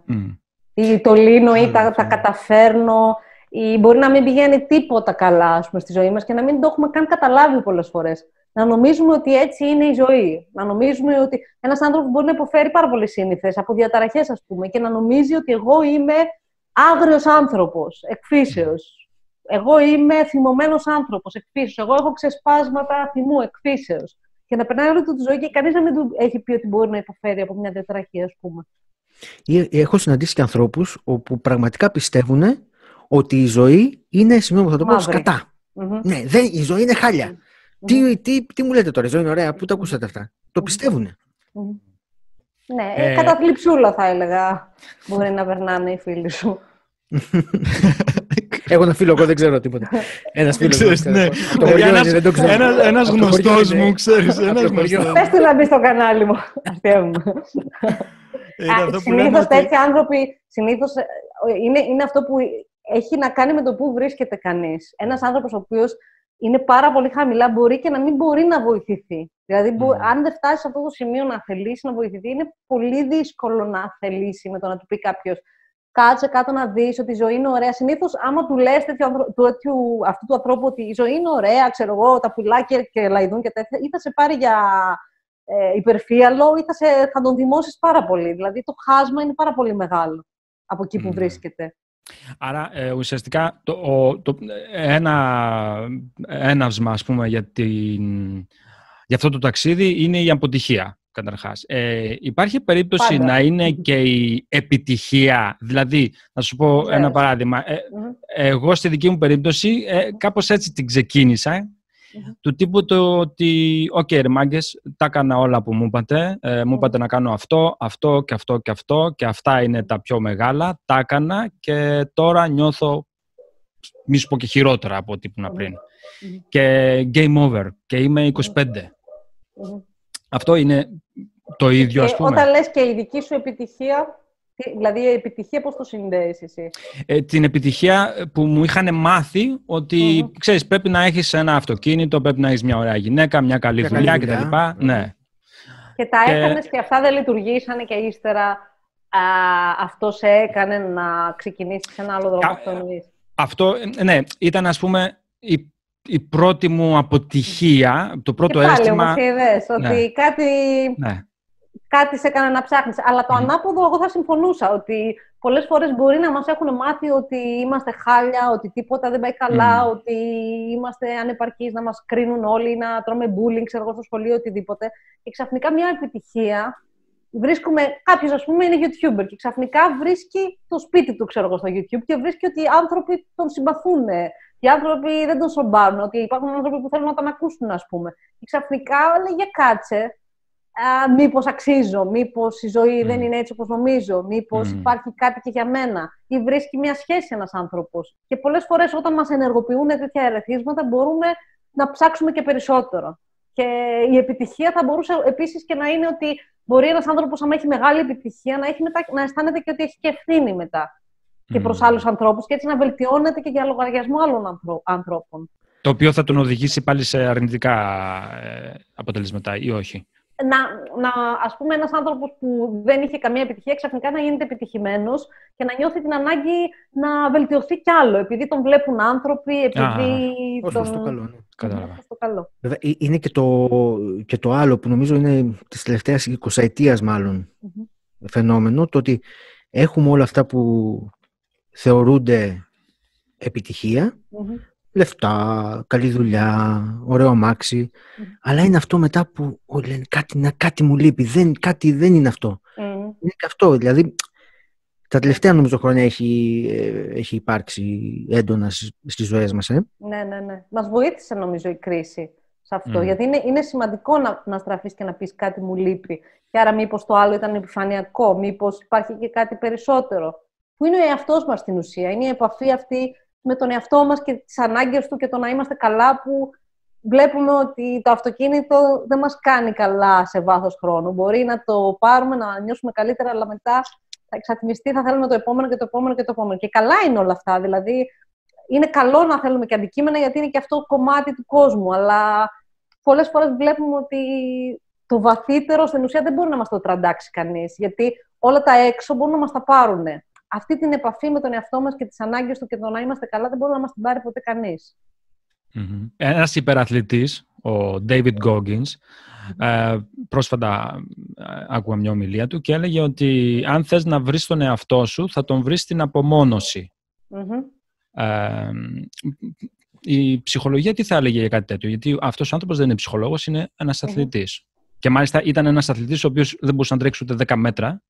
Ή το λύνω ή τα, τα καταφέρνω. Ή μπορεί να μην πηγαίνει τίποτα καλά ας πούμε, στη ζωή μας και να μην το έχουμε καν καταλάβει πολλές φορές. Να νομίζουμε ότι έτσι είναι η ζωή. Να νομίζουμε ότι ένας άνθρωπος μπορεί να υποφέρει πάρα πολύ σύνηθες από διαταραχές, ας πούμε, και να νομίζει ότι εγώ είμαι άγριος άνθρωπος, εκφύσεως εγώ είμαι θυμωμένος άνθρωπος, εκφύσεως. Εγώ έχω ξεσπάσματα θυμού, εκφύσεως. Και να περνάει όλη του τη ζωή και κανείς να μην του έχει πει ότι μπορεί να υποφέρει από μια διατραχή, ας πούμε. Έχω συναντήσει και ανθρώπους όπου πραγματικά πιστεύουν ότι η ζωή είναι, συγγνώμη θα το πω, σκατα Ναι, δεν, η ζωή είναι χάλια. Τι, τι, τι μου λέτε τώρα, η ζωή είναι ωραία, πού τα ακούσατε αυτά; Το πιστεύουν. Ναι, ε... κατά θλιψούλα θα έλεγα μπορεί να περνάνε οι φίλοι σου. Έχω ένα φίλο, εγώ δεν ξέρω τίποτα. Ένας φίλος. Ναι. Ένα γνωστός μου, ξέρεις. Πες του να μπει στο κανάλι μου. Συνήθως τέτοιοι άνθρωποι, συνήθως ε, είναι, είναι αυτό που έχει να κάνει με το πού βρίσκεται κανείς. Ένας άνθρωπος ο οποίος είναι πάρα πολύ χαμηλά, μπορεί και να μην μπορεί να βοηθηθεί. Δηλαδή, αν δεν φτάσει σε αυτό το σημείο να θελήσει να βοηθηθεί, είναι πολύ δύσκολο να θελήσει με το να του πει κάποιος κάτσε κάτω να δεις ότι η ζωή είναι ωραία. Συνήθως, άμα του λες αυτού του ανθρώπου ότι η ζωή είναι ωραία, ξέρω εγώ, τα πουλάκια και λαϊδούν και τέτοια, ή θα σε πάρει για ε, υπερφύαλο, ή θα, σε, θα τον δημώσεις πάρα πολύ. Δηλαδή, το χάσμα είναι πάρα πολύ μεγάλο από εκεί που βρίσκεται. Άρα, ε, ουσιαστικά, το, το, ένα έναυσμα, ας πούμε, για, την, για αυτό το ταξίδι είναι η αποτυχία καταρχάς. Ε, υπάρχει περίπτωση να είναι και η επιτυχία, δηλαδή, να σου πω ένα παράδειγμα. Ε, Εγώ στη δική μου περίπτωση ε, κάπως έτσι την ξεκίνησα, του τύπου το ότι, OK okay, ρε μάγκες, τα έκανα όλα που μου είπατε, ε, μου είπατε να κάνω αυτό, αυτό και αυτό και αυτό και αυτά είναι τα πιο μεγάλα, τα έκανα και τώρα νιώθω, μη σου πω και χειρότερα από ό,τι ήμουν πριν. Και game over και είμαι 25. Αυτό είναι το ίδιο, ας πούμε. Όταν λες και η δική σου επιτυχία, δηλαδή η επιτυχία πώς το συνδέεις εσύ; Ε, την επιτυχία που μου είχαν μάθει ότι, mm ξέρεις, πρέπει να έχεις ένα αυτοκίνητο, πρέπει να έχεις μια ωραία γυναίκα, μια καλή δουλειά κτλ. Ναι. Και τα έκανες και αυτά δεν λειτουργήσανε και ύστερα α, αυτό σε έκανε να ξεκινήσεις ένα άλλο δρόμο αυτό Αυτό, ναι, ήταν ας πούμε η, η πρώτη μου αποτυχία, το πρώτο και πάλι, αίσθημα... Όμως, είδες, ότι ναι. κάτι... Ναι κάτι σε έκανε να ψάχνεις. Αλλά το ανάποδο, εγώ θα συμφωνούσα ότι πολλές φορές μπορεί να μας έχουν μάθει ότι είμαστε χάλια, ότι τίποτα δεν πάει καλά, ότι είμαστε ανεπαρκείς, να μας κρίνουν όλοι, να τρώμε bullying, ξέρω εγώ, στο σχολείο, οτιδήποτε. Και ξαφνικά μια επιτυχία. Βρίσκουμε, κάποιος ας πούμε είναι YouTuber και ξαφνικά βρίσκει το σπίτι του, ξέρω εγώ, στο YouTube και βρίσκει ότι οι άνθρωποι τον συμπαθούν. Οι άνθρωποι δεν τον σομπάρουν, ότι υπάρχουν άνθρωποι που θέλουν να τον ακούσουν, ας πούμε. Και ξαφνικά λέγε κάτσε, μήπως αξίζω, μήπως η ζωή δεν είναι έτσι όπως νομίζω, μήπως υπάρχει κάτι και για μένα ή βρίσκει μια σχέση ένας άνθρωπος. Και πολλές φορές όταν μας ενεργοποιούν τέτοια ερεθίσματα μπορούμε να ψάξουμε και περισσότερο. Και η επιτυχία θα μπορούσε επίσης και να είναι ότι μπορεί ένας άνθρωπος, αν έχει μεγάλη επιτυχία, να, έχει μετά, να αισθάνεται και ότι έχει και ευθύνη μετά και προς άλλους ανθρώπους και έτσι να βελτιώνεται και για λογαριασμό άλλων ανθρώπων. Το οποίο θα τον οδηγήσει πάλι σε αρνητικά ε, αποτελέσματα ή όχι; Να, να, ας πούμε, ένας άνθρωπος που δεν είχε καμία επιτυχία ξαφνικά να γίνεται επιτυχημένος και να νιώθει την ανάγκη να βελτιωθεί κι άλλο, επειδή τον βλέπουν άνθρωποι, επειδή Α, τον... στο καλό. Ναι. Κατάλαβα. Στο καλό. Βέβαια, ε, είναι και το, και το άλλο που νομίζω είναι της τελευταίας 20 ετίας μάλλον φαινόμενο, το ότι έχουμε όλα αυτά που θεωρούνται λεφτά, καλή δουλειά, ωραίο αμάξι. Αλλά είναι αυτό μετά που λένε κάτι, κάτι μου λείπει. Δεν, κάτι δεν είναι αυτό. Είναι και αυτό. Δηλαδή, τα τελευταία νομίζω χρόνια έχει, ε, έχει υπάρξει έντονα στις ζωές μας. Ε; Ναι, ναι, ναι. Μας βοήθησε νομίζω η κρίση σε αυτό. Γιατί είναι, είναι σημαντικό να, να στραφείς και να πεις κάτι μου λείπει. Και άρα μήπως το άλλο ήταν επιφανειακό, μήπως υπάρχει και κάτι περισσότερο. Που είναι ο εαυτός μας στην ουσία. Είναι η επαφή αυτή με τον εαυτό μας και τις ανάγκες του και το να είμαστε καλά που βλέπουμε ότι το αυτοκίνητο δεν μας κάνει καλά σε βάθος χρόνου. Μπορεί να το πάρουμε, να νιώσουμε καλύτερα, αλλά μετά θα εξατμιστεί, θα θέλουμε το επόμενο και το επόμενο και το επόμενο. Και καλά είναι όλα αυτά. Δηλαδή, είναι καλό να θέλουμε και αντικείμενα, γιατί είναι και αυτό κομμάτι του κόσμου. Αλλά πολλές φορές βλέπουμε ότι το βαθύτερο στην ουσία δεν μπορεί να μας το τραντάξει κανείς. Γιατί όλα τα έξω μπορούν να μας τα πάρουν αυτή την επαφή με τον εαυτό μας και τις ανάγκες του και το να είμαστε καλά δεν μπορεί να μας την πάρει ποτέ κανείς. Mm-hmm. Ένας υπεραθλητής, ο David Goggins, ε, πρόσφατα ε, άκουγα μια ομιλία του και έλεγε ότι αν θες να βρεις τον εαυτό σου θα τον βρεις στην απομόνωση. Ε, η ψυχολογία τι θα έλεγε για κάτι τέτοιο, γιατί αυτός ο άνθρωπος δεν είναι ψυχολόγος, είναι ένας αθλητής. Και μάλιστα ήταν ένας αθλητής ο οποίος δεν μπορούσε να τρέξει ούτε 10 μέτρα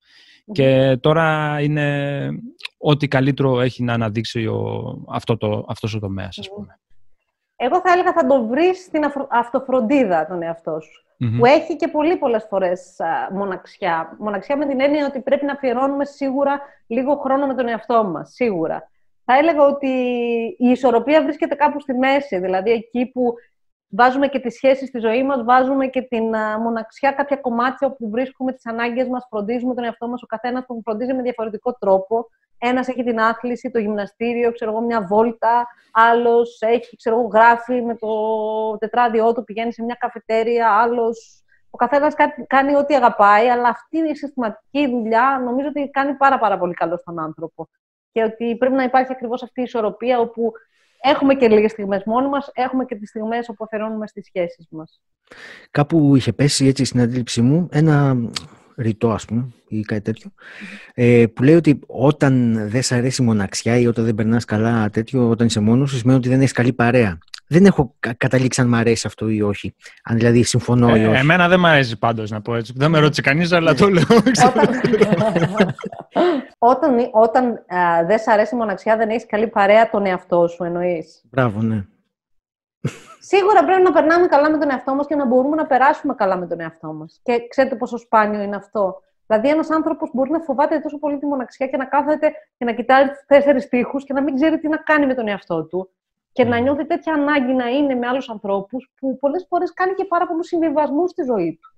και τώρα είναι ό,τι καλύτερο έχει να αναδείξει ο, αυτό το, αυτός ο τομέας, ας πούμε. Εγώ θα έλεγα θα το βρεις στην αυτοφροντίδα τον εαυτό σου. Που έχει και πολύ πολλές φορές μοναξιά. Μοναξιά με την έννοια ότι πρέπει να αφιερώνουμε σίγουρα λίγο χρόνο με τον εαυτό μας. Σίγουρα. Θα έλεγα ότι η ισορροπία βρίσκεται κάπου στη μέση. Δηλαδή εκεί που βάζουμε και τις σχέσεις στη ζωή μας, βάζουμε και την μοναξιά, κάποια κομμάτια όπου βρίσκουμε τις ανάγκες μας, φροντίζουμε τον εαυτό μας, ο καθένας τον φροντίζει με διαφορετικό τρόπο. Ένας έχει την άθληση, το γυμναστήριο, ξέρω εγώ, μια βόλτα, άλλος έχει, ξέρω εγώ, γράφει με το τετράδιό του, πηγαίνει σε μια καφετέρια, άλλος ο καθένας κάνει ό,τι αγαπάει, αλλά αυτή η συστηματική δουλειά νομίζω ότι κάνει πάρα, πάρα πολύ καλό στον άνθρωπο. Και ότι πρέπει να υπάρχει ακριβώς αυτή η ισορροπία όπου Έχουμε και λίγες στιγμές μόνοι μας, έχουμε και τις στιγμές όπου αφαιρώνουμε στις σχέσεις μας. Κάπου είχε πέσει έτσι στην αντίληψή μου ένα ρητό ας πούμε ή κάτι τέτοιο ε, που λέει ότι όταν δεν σε αρέσει η μοναξιά ή όταν δεν περνάς καλά τέτοιο όταν είσαι μόνος σου σημαίνει ότι δεν έχεις καλή παρέα δεν έχω καταλήξει αν μου αρέσει αυτό ή όχι. Αν δηλαδή συμφωνώ ή ε, όχι. Εμένα δεν μου αρέσει πάντως να πω έτσι. Δεν με ρώτησε κανείς, αλλά το λέω. όταν όταν δεν σ' αρέσει η μοναξιά, δεν έχεις καλή παρέα τον εαυτό σου, εννοείς. Μπράβο, ναι. Σίγουρα πρέπει να περνάμε καλά με τον εαυτό μας και να μπορούμε να περάσουμε καλά με τον εαυτό μας. Και ξέρετε πόσο σπάνιο είναι αυτό. Δηλαδή, ένας άνθρωπος μπορεί να φοβάται τόσο πολύ τη μοναξιά και να κάθεται και να κοιτάει του τέσσερις τείχου και να μην ξέρει τι να κάνει με τον εαυτό του και να νιώθει τέτοια ανάγκη να είναι με άλλους ανθρώπους που πολλές φορές κάνει και πάρα πολλούς συμβιβασμούς στη ζωή του.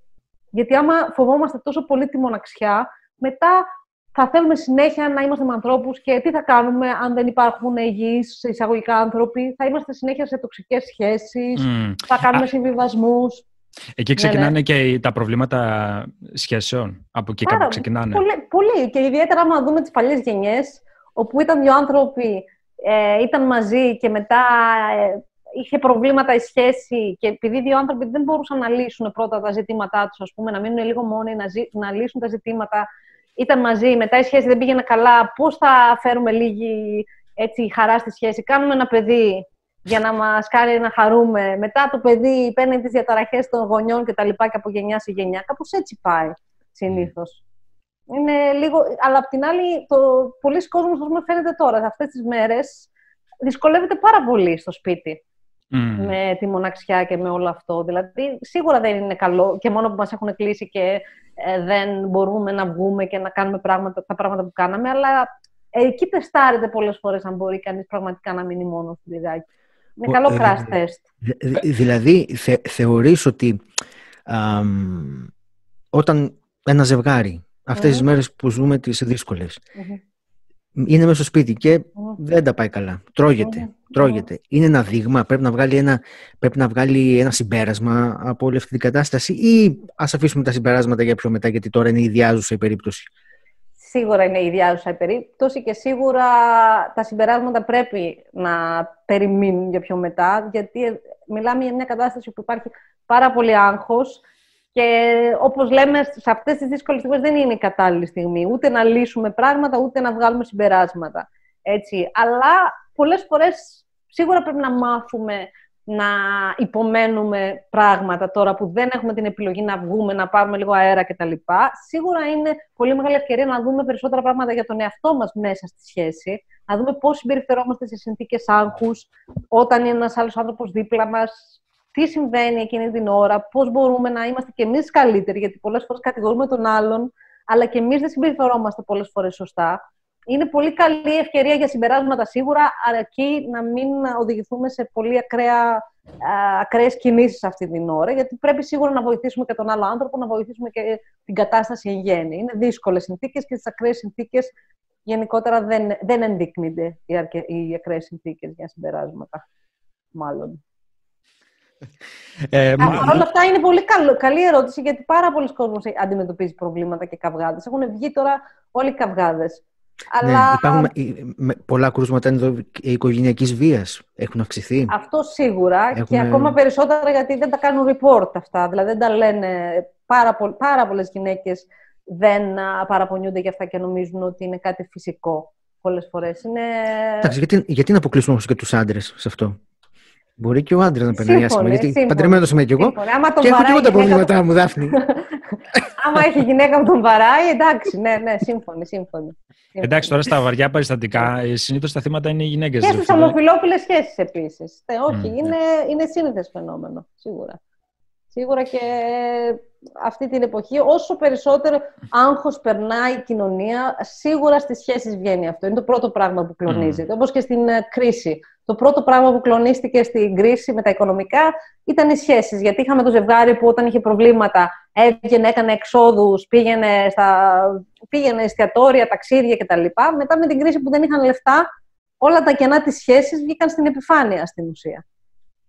Γιατί άμα φοβόμαστε τόσο πολύ τη μοναξιά, μετά θα θέλουμε συνέχεια να είμαστε με ανθρώπους και τι θα κάνουμε αν δεν υπάρχουν υγιεί εισαγωγικά άνθρωποι. Θα είμαστε συνέχεια σε τοξικές σχέσεις, θα κάνουμε συμβιβασμούς. Εκεί ναι, ξεκινάνε ναι. και τα προβλήματα σχέσεων. Από εκεί κάπου ξεκινάνε. Πολύ, πολύ. Και ιδιαίτερα άμα δούμε τις παλιές γενιές, όπου ήταν δύο άνθρωποι, ε, ήταν μαζί και μετά ε, είχε προβλήματα η σχέση και επειδή δύο άνθρωποι δεν μπορούσαν να λύσουν πρώτα τα ζητήματά τους, ας πούμε, να μείνουν λίγο μόνοι, να, να λύσουν τα ζητήματα, ήταν μαζί, μετά η σχέση δεν πήγαινε καλά, πώς θα φέρουμε λίγη έτσι, χαρά στη σχέση; Κάνουμε ένα παιδί για να μας κάνει να χαρούμε. Μετά το παιδί παίρνει τις διαταραχές των γονιών και τα λοιπά και από γενιά σε γενιά. Κάπως έτσι πάει συνήθως. Είναι λίγο... Αλλά απ' την άλλη, το... πολλοί κόσμοι, πούμε, φαίνεται τώρα, αυτές τις μέρες, δυσκολεύεται πάρα πολύ στο σπίτι. Με τη μοναξιά και με όλο αυτό. Δηλαδή, σίγουρα δεν είναι καλό και μόνο που μας έχουν κλείσει και ε, δεν μπορούμε να βγούμε και να κάνουμε πράγματα, τα πράγματα που κάναμε, αλλά εκεί τεστάρεται πολλές φορές αν μπορεί κανείς πραγματικά να μείνει μόνος στο λιγάκι. Είναι καλό ε, crash test. Δηλαδή, θε, θεωρείς ότι όταν ένα ζευγάρι, αυτές τις μέρες που ζούμε τις δυσκολες είναι μέσα στο σπίτι και δεν τα πάει καλά. Τρώγεται. τρώγεται. Είναι ένα δείγμα, πρέπει να, βγάλει ένα, πρέπει να βγάλει ένα συμπέρασμα από όλη αυτή την κατάσταση ή ας αφήσουμε τα συμπεράσματα για πιο μετά γιατί τώρα είναι ιδιάζουσα η περίπτωση. Σίγουρα είναι ιδιάζουσα η περίπτωση και σίγουρα τα συμπεράσματα πρέπει να περιμείνουν για πιο μετά γιατί μιλάμε για μια κατάσταση που υπάρχει πάρα πολύ άγχος και όπως λέμε, σε αυτές τις δύσκολες στιγμές δεν είναι η κατάλληλη στιγμή ούτε να λύσουμε πράγματα, ούτε να βγάλουμε συμπεράσματα. Έτσι. Αλλά πολλές φορές σίγουρα πρέπει να μάθουμε να υπομένουμε πράγματα τώρα που δεν έχουμε την επιλογή να βγούμε, να πάρουμε λίγο αέρα κτλ. Σίγουρα είναι πολύ μεγάλη ευκαιρία να δούμε περισσότερα πράγματα για τον εαυτό μας μέσα στη σχέση, να δούμε πώς συμπεριφερόμαστε σε συνθήκες άγχους, όταν είναι ένας άλλος άνθρωπος δίπλα μας, τι συμβαίνει εκείνη την ώρα, πώς μπορούμε να είμαστε κι εμείς καλύτεροι, γιατί πολλές φορές κατηγορούμε τον άλλον, αλλά κι εμείς δεν συμπεριφερόμαστε πολλές φορές σωστά. Είναι πολύ καλή ευκαιρία για συμπεράσματα σίγουρα, αρκεί να μην οδηγηθούμε σε πολύ ακραία, ακραίες κινήσεις αυτή την ώρα, γιατί πρέπει σίγουρα να βοηθήσουμε και τον άλλο άνθρωπο, να βοηθήσουμε και την κατάσταση εν γέννη. Είναι δύσκολες συνθήκες και στις ακραίες συνθήκες γενικότερα δεν, δεν ενδείκνυνται οι, αρκε, οι ακραίες συνθήκες για συμπεράσματα, μάλλον. Ε, Παρ' όλα αυτά είναι πολύ καλή ερώτηση γιατί πάρα πολλοί κόσμοι αντιμετωπίζει προβλήματα και καυγάδες. Έχουν βγει τώρα όλοι οι καυγάδες. Ναι, Αλλά... υπάρχουν πολλά κρούσματα οικογενειακής βίας. Έχουν αυξηθεί. Αυτό σίγουρα και ακόμα περισσότερα γιατί δεν τα κάνουν report αυτά. Δηλαδή δεν τα λένε. Πάρα, πο... πάρα πολλές γυναίκες δεν παραπονιούνται για αυτά και νομίζουν ότι είναι κάτι φυσικό. Πολλές φορές. Είναι... γιατί, γιατί να αποκλείσουμε όμως και τους άντρες σε αυτό; Μπορεί και ο άντρας να περνάει άσχημα. Γιατί παντρεμένος είμαι και εγώ. Και έχω και εγώ τα προβλήματά μου, Δάφνη. Άμα έχει γυναίκα που τον βαράει, εντάξει, ναι, ναι, σύμφωνοι, σύμφωνοι. Εντάξει, τώρα στα βαριά περιστατικά, ε, συνήθως τα θύματα είναι οι γυναίκες. Και στι ομοφυλόφιλες σχέσεις επίσης. Ε, όχι, είναι, είναι σύνηθες φαινόμενο, σίγουρα. Σίγουρα και αυτή την εποχή, όσο περισσότερο άγχος περνάει η κοινωνία, σίγουρα στις σχέσεις βγαίνει αυτό. Είναι το πρώτο πράγμα που κλονίζεται. Mm. Όπως και στην ε, κρίση. Το πρώτο πράγμα που κλονίστηκε στην κρίση με τα οικονομικά ήταν οι σχέσεις. Γιατί είχαμε το ζευγάρι που όταν είχε προβλήματα έβγαινε, έκανε εξόδους, πήγαινε, στα, πήγαινε εστιατόρια, ταξίδια κτλ. Μετά με την κρίση που δεν είχαν λεφτά, όλα τα κενά της σχέσης βγήκαν στην επιφάνεια στην ουσία.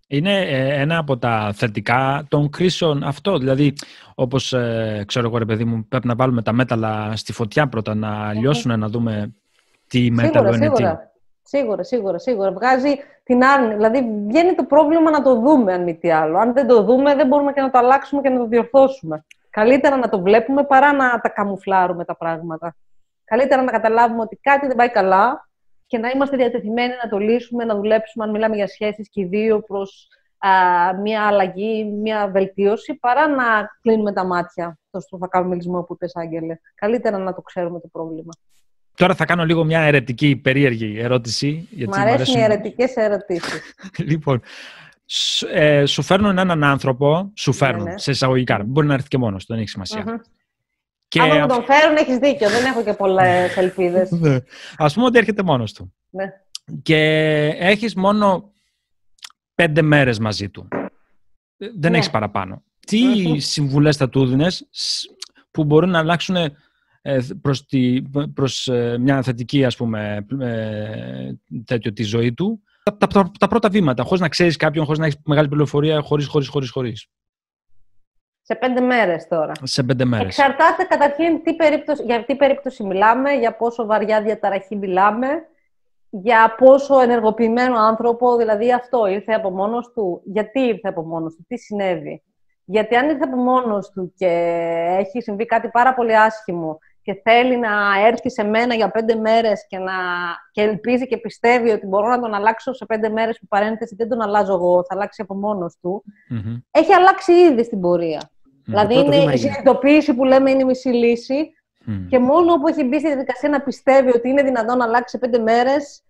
Είναι ε, ένα από τα θετικά των κρίσεων αυτό. Δηλαδή, όπως ε, ξέρω εγώ, ρε παιδί μου, πρέπει να βάλουμε τα μέταλλα στη φωτιά πρώτα, να λιώσουν, να δούμε τι μέταλλο είναι σίγουρα. τι. Σίγουρα, σίγουρα, σίγουρα. Βγάζει την άρνη. Δηλαδή, βγαίνει το πρόβλημα να το δούμε, αν μη τι άλλο. Αν δεν το δούμε, δεν μπορούμε και να το αλλάξουμε και να το διορθώσουμε. Καλύτερα να το βλέπουμε παρά να τα καμουφλάρουμε τα πράγματα. Καλύτερα να καταλάβουμε ότι κάτι δεν πάει καλά και να είμαστε διατεθειμένοι να το λύσουμε, να δουλέψουμε, αν μιλάμε για σχέσεις και οι δύο προς μια αλλαγή, μια βελτίωση, παρά να κλείνουμε τα μάτια στο μιλισμό που είπες, Άγγελε. Καλύτερα να το ξέρουμε το πρόβλημα. Τώρα θα κάνω λίγο μια αιρετική, περίεργη ερώτηση. Γιατί Μ' αρέσουν οι αιρετικές ερωτήσεις. λοιπόν, ε, σου φέρνουν έναν άνθρωπο, σου ναι, φέρνουν, ναι, σε εισαγωγικά, μπορεί να έρθει και μόνος του, δεν έχει και... Αν τον φέρουν, έχεις δίκιο. Δεν έχω και πολλές ελπίδες. ναι. Α πούμε ότι έρχεται μόνος του. Ναι. Και έχεις μόνο πέντε μέρες μαζί του. Δεν ναι. έχεις παραπάνω. τι συμβουλές θα του δίνες που μπορούν να αλλάξουν ε, προς, τη, προς ε, μια θετική, ας πούμε, ε, τέτοιο τη ζωή του. Τα, τα, τα πρώτα βήματα, χωρίς να ξέρεις κάποιον, χωρίς να έχεις μεγάλη πληροφορία, χωρίς, χωρίς, χωρίς, χωρίς. Σε πέντε μέρες τώρα. Σε πέντε μέρες. Εξαρτάται καταρχήν τι περίπτωση, για τι περίπτωση μιλάμε, για πόσο βαριά διαταραχή μιλάμε, για πόσο ενεργοποιημένο άνθρωπο, δηλαδή αυτό ήρθε από μόνος του, γιατί ήρθε από μόνος του, τι συνέβη. Γιατί αν ήρθε από μόνος του και έχει συμβεί κάτι πάρα πολύ άσχημο και θέλει να έρθει σε μένα για πέντε μέρες και, να... και ελπίζει και πιστεύει ότι μπορώ να τον αλλάξω σε πέντε μέρες που παρένθεση δεν τον αλλάζω εγώ, θα αλλάξει από μόνος του, έχει αλλάξει ήδη στην πορεία. Mm-hmm. Δηλαδή είναι η συνειδητοποίηση που λέμε είναι η μισή λύση και μόνο που έχει μπει στη διαδικασία να πιστεύει ότι είναι δυνατόν να αλλάξει σε πέντε μέρες,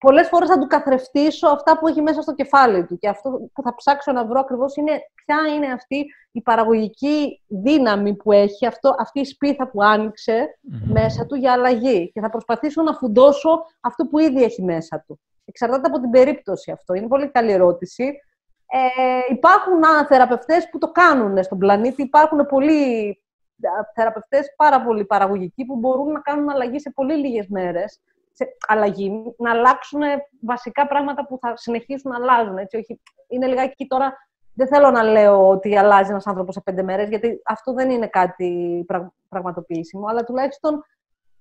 πολλές φορές θα του καθρεφτήσω αυτά που έχει μέσα στο κεφάλι του. Και αυτό που θα ψάξω να βρω ακριβώς είναι ποια είναι αυτή η παραγωγική δύναμη που έχει, αυτό, αυτή η σπίθα που ανοιξε μέσα του για αλλαγή. Και θα προσπαθήσω να φουντώσω αυτό που ήδη έχει μέσα του. Εξαρτάται από την περίπτωση αυτό. Είναι πολύ καλή ερώτηση. Ε, υπάρχουν α, θεραπευτές που το κάνουν στον πλανήτη. Υπάρχουν πολλοί θεραπευτές πάρα πολύ παραγωγικοί που μπορούν να κάνουν αλλαγή σε πολύ λίγες μέρες σε αλλαγή, να αλλάξουν βασικά πράγματα που θα συνεχίσουν να αλλάζουν. Έτσι, όχι, είναι λιγάκι τώρα, δεν θέλω να λέω ότι αλλάζει ένας άνθρωπος σε πέντε μέρες, γιατί αυτό δεν είναι κάτι πραγματοποιήσιμο, αλλά τουλάχιστον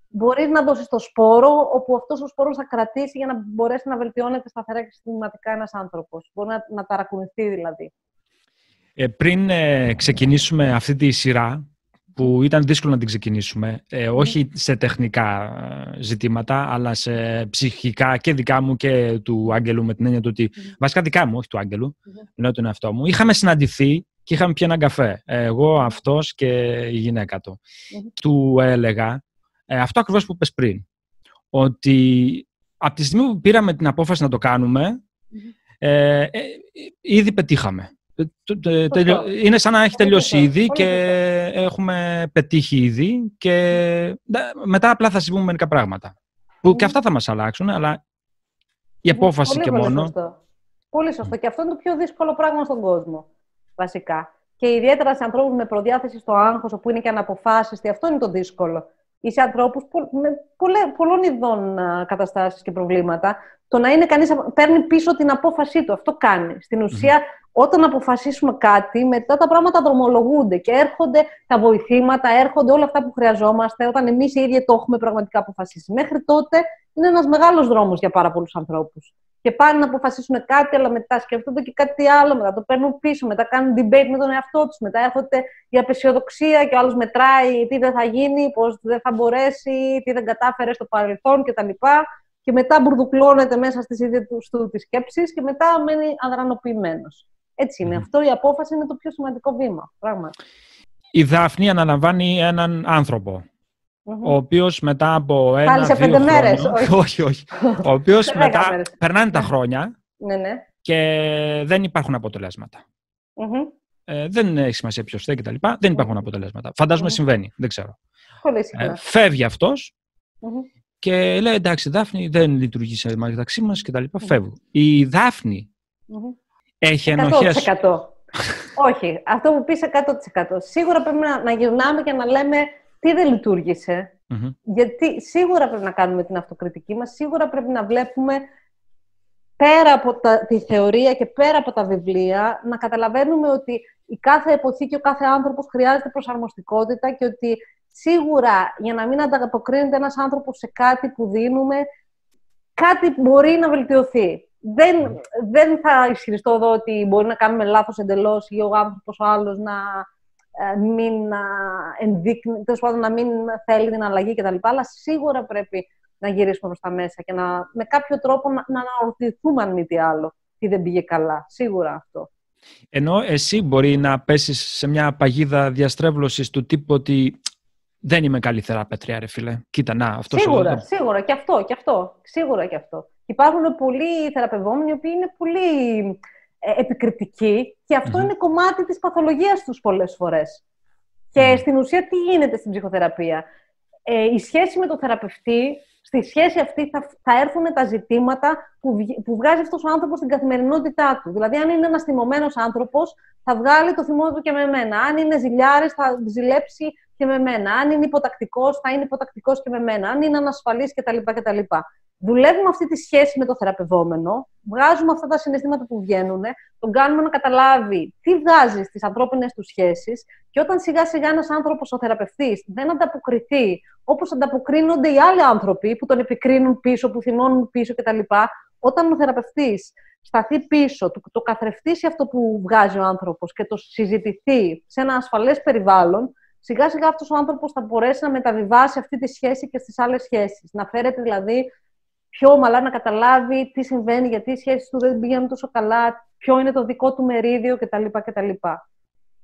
μπορείς να δώσεις το σπόρο, όπου αυτός ο σπόρος θα κρατήσει για να μπορέσει να βελτιώνεται σταθερά και συστηματικά ένας άνθρωπος. Μπορεί να, να ταρακουνηθεί δηλαδή. Ε, πριν ε, ξεκινήσουμε αυτή τη σειρά, που ήταν δύσκολο να την ξεκινήσουμε, ε, όχι σε τεχνικά ε, ζητήματα, αλλά σε ψυχικά και δικά μου και του Άγγελου, με την έννοια του ότι, βασικά δικά μου, όχι του Άγγελου, ενώ τον εαυτό μου, είχαμε συναντηθεί και είχαμε πιει έναν καφέ. Εγώ, αυτός και η γυναίκα του. Του έλεγα ε, αυτό ακριβώς που είπες πριν, ότι από τη στιγμή που πήραμε την απόφαση να το κάνουμε, ε, ήδη πετύχαμε. Είναι σαν να έχει τελειώσει ήδη και έχουμε πετύχει ήδη και μετά απλά θα συμβούν μερικά πράγματα. Που και αυτά θα μας αλλάξουν, αλλά η απόφαση και μόνο... Σωστό. Πολύ σωστό. Και αυτό είναι το πιο δύσκολο πράγμα στον κόσμο, βασικά. Και ιδιαίτερα σε ανθρώπους με προδιάθεση στο άγχος, όπου είναι και αναποφάσιστοι, αυτό είναι το δύσκολο. Ή σε ανθρώπους με πολλών ειδών καταστάσεις και προβλήματα, το να είναι κανείς παίρνει πίσω την απόφασή του. Αυτό κάνει. Στην ουσία, όταν αποφασίσουμε κάτι, μετά τα πράγματα δρομολογούνται και έρχονται τα βοηθήματα, έρχονται όλα αυτά που χρειαζόμαστε, όταν εμείς οι ίδιοι το έχουμε πραγματικά αποφασίσει. Μέχρι τότε είναι ένας μεγάλος δρόμος για πάρα πολλούς ανθρώπους. Και πάνε να αποφασίσουν κάτι, αλλά μετά σκέφτονται και κάτι άλλο, μετά το παίρνουν πίσω, μετά κάνουν debate με τον εαυτό τους, μετά έρχονται η απεσιοδοξία και ο άλλος μετράει τι δεν θα γίνει, πώς δεν θα μπορέσει, τι δεν κατάφερε στο παρελθόν κτλ. Και μετά μπουρδουκλώνεται μέσα στις ίδιες τους τι σκέψει και μετά μένει αδρανοποιημένος. Έτσι είναι. Αυτό η απόφαση είναι το πιο σημαντικό βήμα. Πράγματι. Η Δάφνη αναλαμβάνει έναν ο οποίος μετά από ένα. Πάλι σε πέντε μέρες. Όχι. όχι, Ο οποίος μετά περνάνε τα χρόνια ναι, ναι. και δεν υπάρχουν Ε, δεν έχει σημασία ποιος θέλει κτλ. Δεν υπάρχουν αποτελέσματα. Φαντάζομαι συμβαίνει. Δεν ξέρω. Πολύ ε, φεύγει αυτός και λέει εντάξει, Δάφνη δεν λειτουργεί σε μεταξύ μας κτλ. Φεύγουν. Η Δάφνη έχει ενοχές. 100%. Όχι, αυτό που πεις 100%. Σίγουρα πρέπει να, να γυρνάμε και να λέμε τι δεν λειτουργησε Γιατί σίγουρα πρέπει να κάνουμε την αυτοκριτική μας, σίγουρα πρέπει να βλέπουμε πέρα από τα, τη θεωρία και πέρα από τα βιβλία, να καταλαβαίνουμε ότι η κάθε εποχή και ο κάθε άνθρωπος χρειάζεται προσαρμοστικότητα και ότι σίγουρα για να μην ανταποκρίνεται ένας άνθρωπος σε κάτι που δίνουμε, κάτι μπορεί να βελτιωθεί δεν, δεν θα ισχυριστώ εδώ ότι μπορεί να κάνουμε λάθος εντελώς ή ο άνθρωπος ο άλλος να ε, μην ενδείκνει, πάντων να μην θέλει την αλλαγή κτλ. Αλλά σίγουρα πρέπει να γυρίσουμε προς τα μέσα και να, με κάποιο τρόπο να, να αναρωτηθούμε αν μη τι άλλο, τι δεν πήγε καλά. Σίγουρα αυτό. Ενώ εσύ μπορεί να πέσεις σε μια παγίδα διαστρέβλωσης του τύπου ότι δεν είμαι καλή θεραπεύτρια, ρε φίλε. Κοίτα, να, αυτό Σίγουρα, σίγουρα, και αυτό, και αυτό. Σίγουρα και αυτό. Υπάρχουν πολλοί θεραπευόμενοι οι οποίοι είναι πολύ ε, επικριτικοί και αυτο είναι κομμάτι της παθολογίας τους πολλές φορές. Και στην ουσία τι γίνεται στην ψυχοθεραπεία; Ε, η σχέση με τον θεραπευτή στη σχέση αυτή θα, θα έρθουν τα ζητήματα που, που βγάζει αυτός ο άνθρωπος στην καθημερινότητά του. Δηλαδή, αν είναι ένα θυμωμένο άνθρωπος, θα βγάλει το θυμό του και με μένα. Αν είναι ζηλιάρη, θα ζηλέψει και με μένα. Αν είναι υποτακτικός, θα είναι υποτακτικός και με μένα. Αν είναι ανασφαλής κτλ. κτλ. Δουλεύουμε αυτή τη σχέση με το θεραπευόμενο, βγάζουμε αυτά τα συναισθήματα που βγαίνουν, τον κάνουμε να καταλάβει τι βγάζει στις ανθρώπινες του σχέσεις και όταν σιγά σιγά ένας άνθρωπος, ο θεραπευτής, δεν ανταποκριθεί όπως ανταποκρίνονται οι άλλοι άνθρωποι που τον επικρίνουν πίσω, που θυμώνουν πίσω κτλ. Όταν ο θεραπευτής σταθεί πίσω, το, το καθρεφτήσει αυτό που βγάζει ο άνθρωπος και το συζητηθεί σε ένα ασφαλές περιβάλλον, σιγά σιγά αυτός ο άνθρωπος θα μπορέσει να μεταβιβάσει αυτή τη σχέση και στις άλλες σχέσεις. Να φέρεται δηλαδή πιο ομαλά να καταλάβει τι συμβαίνει, γιατί οι σχέσεις του δεν πηγαίνουν τόσο καλά, ποιο είναι το δικό του μερίδιο κτλ. κτλ.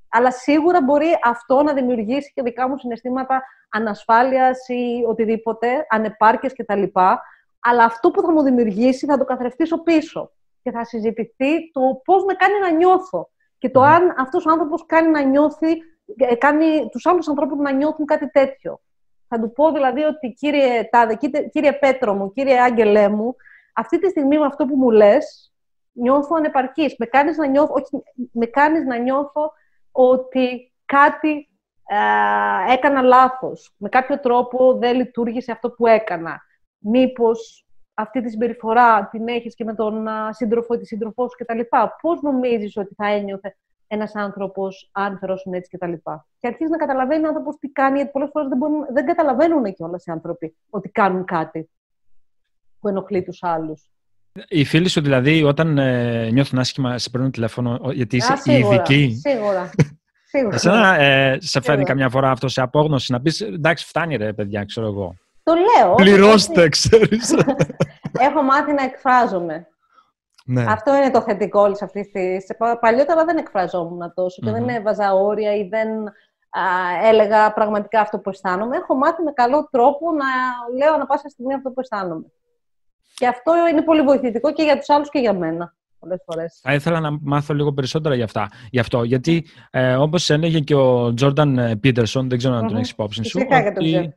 Αλλά σίγουρα μπορεί αυτό να δημιουργήσει και δικά μου συναισθήματα ανασφάλειας ή οτιδήποτε, ανεπάρκειας κτλ. Αλλά αυτό που θα μου δημιουργήσει θα το καθρεφτήσω πίσω και θα συζητηθεί το πώς με κάνει να νιώθω και το αν αυτός ο άνθρωπος κάνει να νιώθει, ε, κάνει τους άλλους ανθρώπους να νιώθουν κάτι τέτοιο. Θα του πω δηλαδή ότι κύριε Τάδε, κύριε Πέτρο μου, κύριε Άγγελέ μου, αυτή τη στιγμή με αυτό που μου λες, νιώθω ανεπαρκής. Με κάνεις να νιώθω, όχι, με κάνεις να νιώθω ότι κάτι ε, έκανα λάθος. Με κάποιο τρόπο δεν λειτουργήσε αυτό που έκανα. Μήπως αυτή τη συμπεριφορά την έχεις και με τον σύντροφο ή τη σύντροφό σου κτλ. Πώς νομίζεις ότι θα ένιωθε ένας άνθρωπος, αν φερόσουν έτσι κτλ. Και, και αρχίζει να καταλαβαίνει ο άνθρωπος τι κάνει, γιατί πολλές φορές δεν, δεν καταλαβαίνουν κιόλας οι άνθρωποι ότι κάνουν κάτι που ενοχλεί τους άλλους. Οι φίλοι σου δηλαδή όταν ε, νιώθουν άσχημα σε παίρνουν τηλέφωνο γιατί είσαι σίγουρα, ειδική; Σίγουρα. σίγουρα. Εσένα ε, σε φέρνει καμιά φορά αυτό σε απόγνωση να πεις εντάξει φτάνει ρε παιδιά ξέρω εγώ. Το λέω. Πληρώστε ξέρεις. Έχω μάθει να εκφράζομαι. Ναι. Αυτό είναι το θετικό όλης αυτής τη. Παλιότερα δεν εκφραζόμουν τόσο και δεν έβαζα όρια ή δεν α, έλεγα πραγματικά αυτό που αισθάνομαι. Έχω μάθει με καλό τρόπο να λέω ανα πάσα στιγμή αυτό που αισθάνομαι. Και αυτό είναι πολύ βοηθητικό και για τους άλλους και για μένα. Πολλές φορές. Θα ήθελα να μάθω λίγο περισσότερα γι' αυτά. Γι' αυτό. Γιατί, ε, όπως έλεγε και ο Τζόρνταν Πίτερσον, δεν ξέρω αν τον έχεις υπόψη σου. Ότι,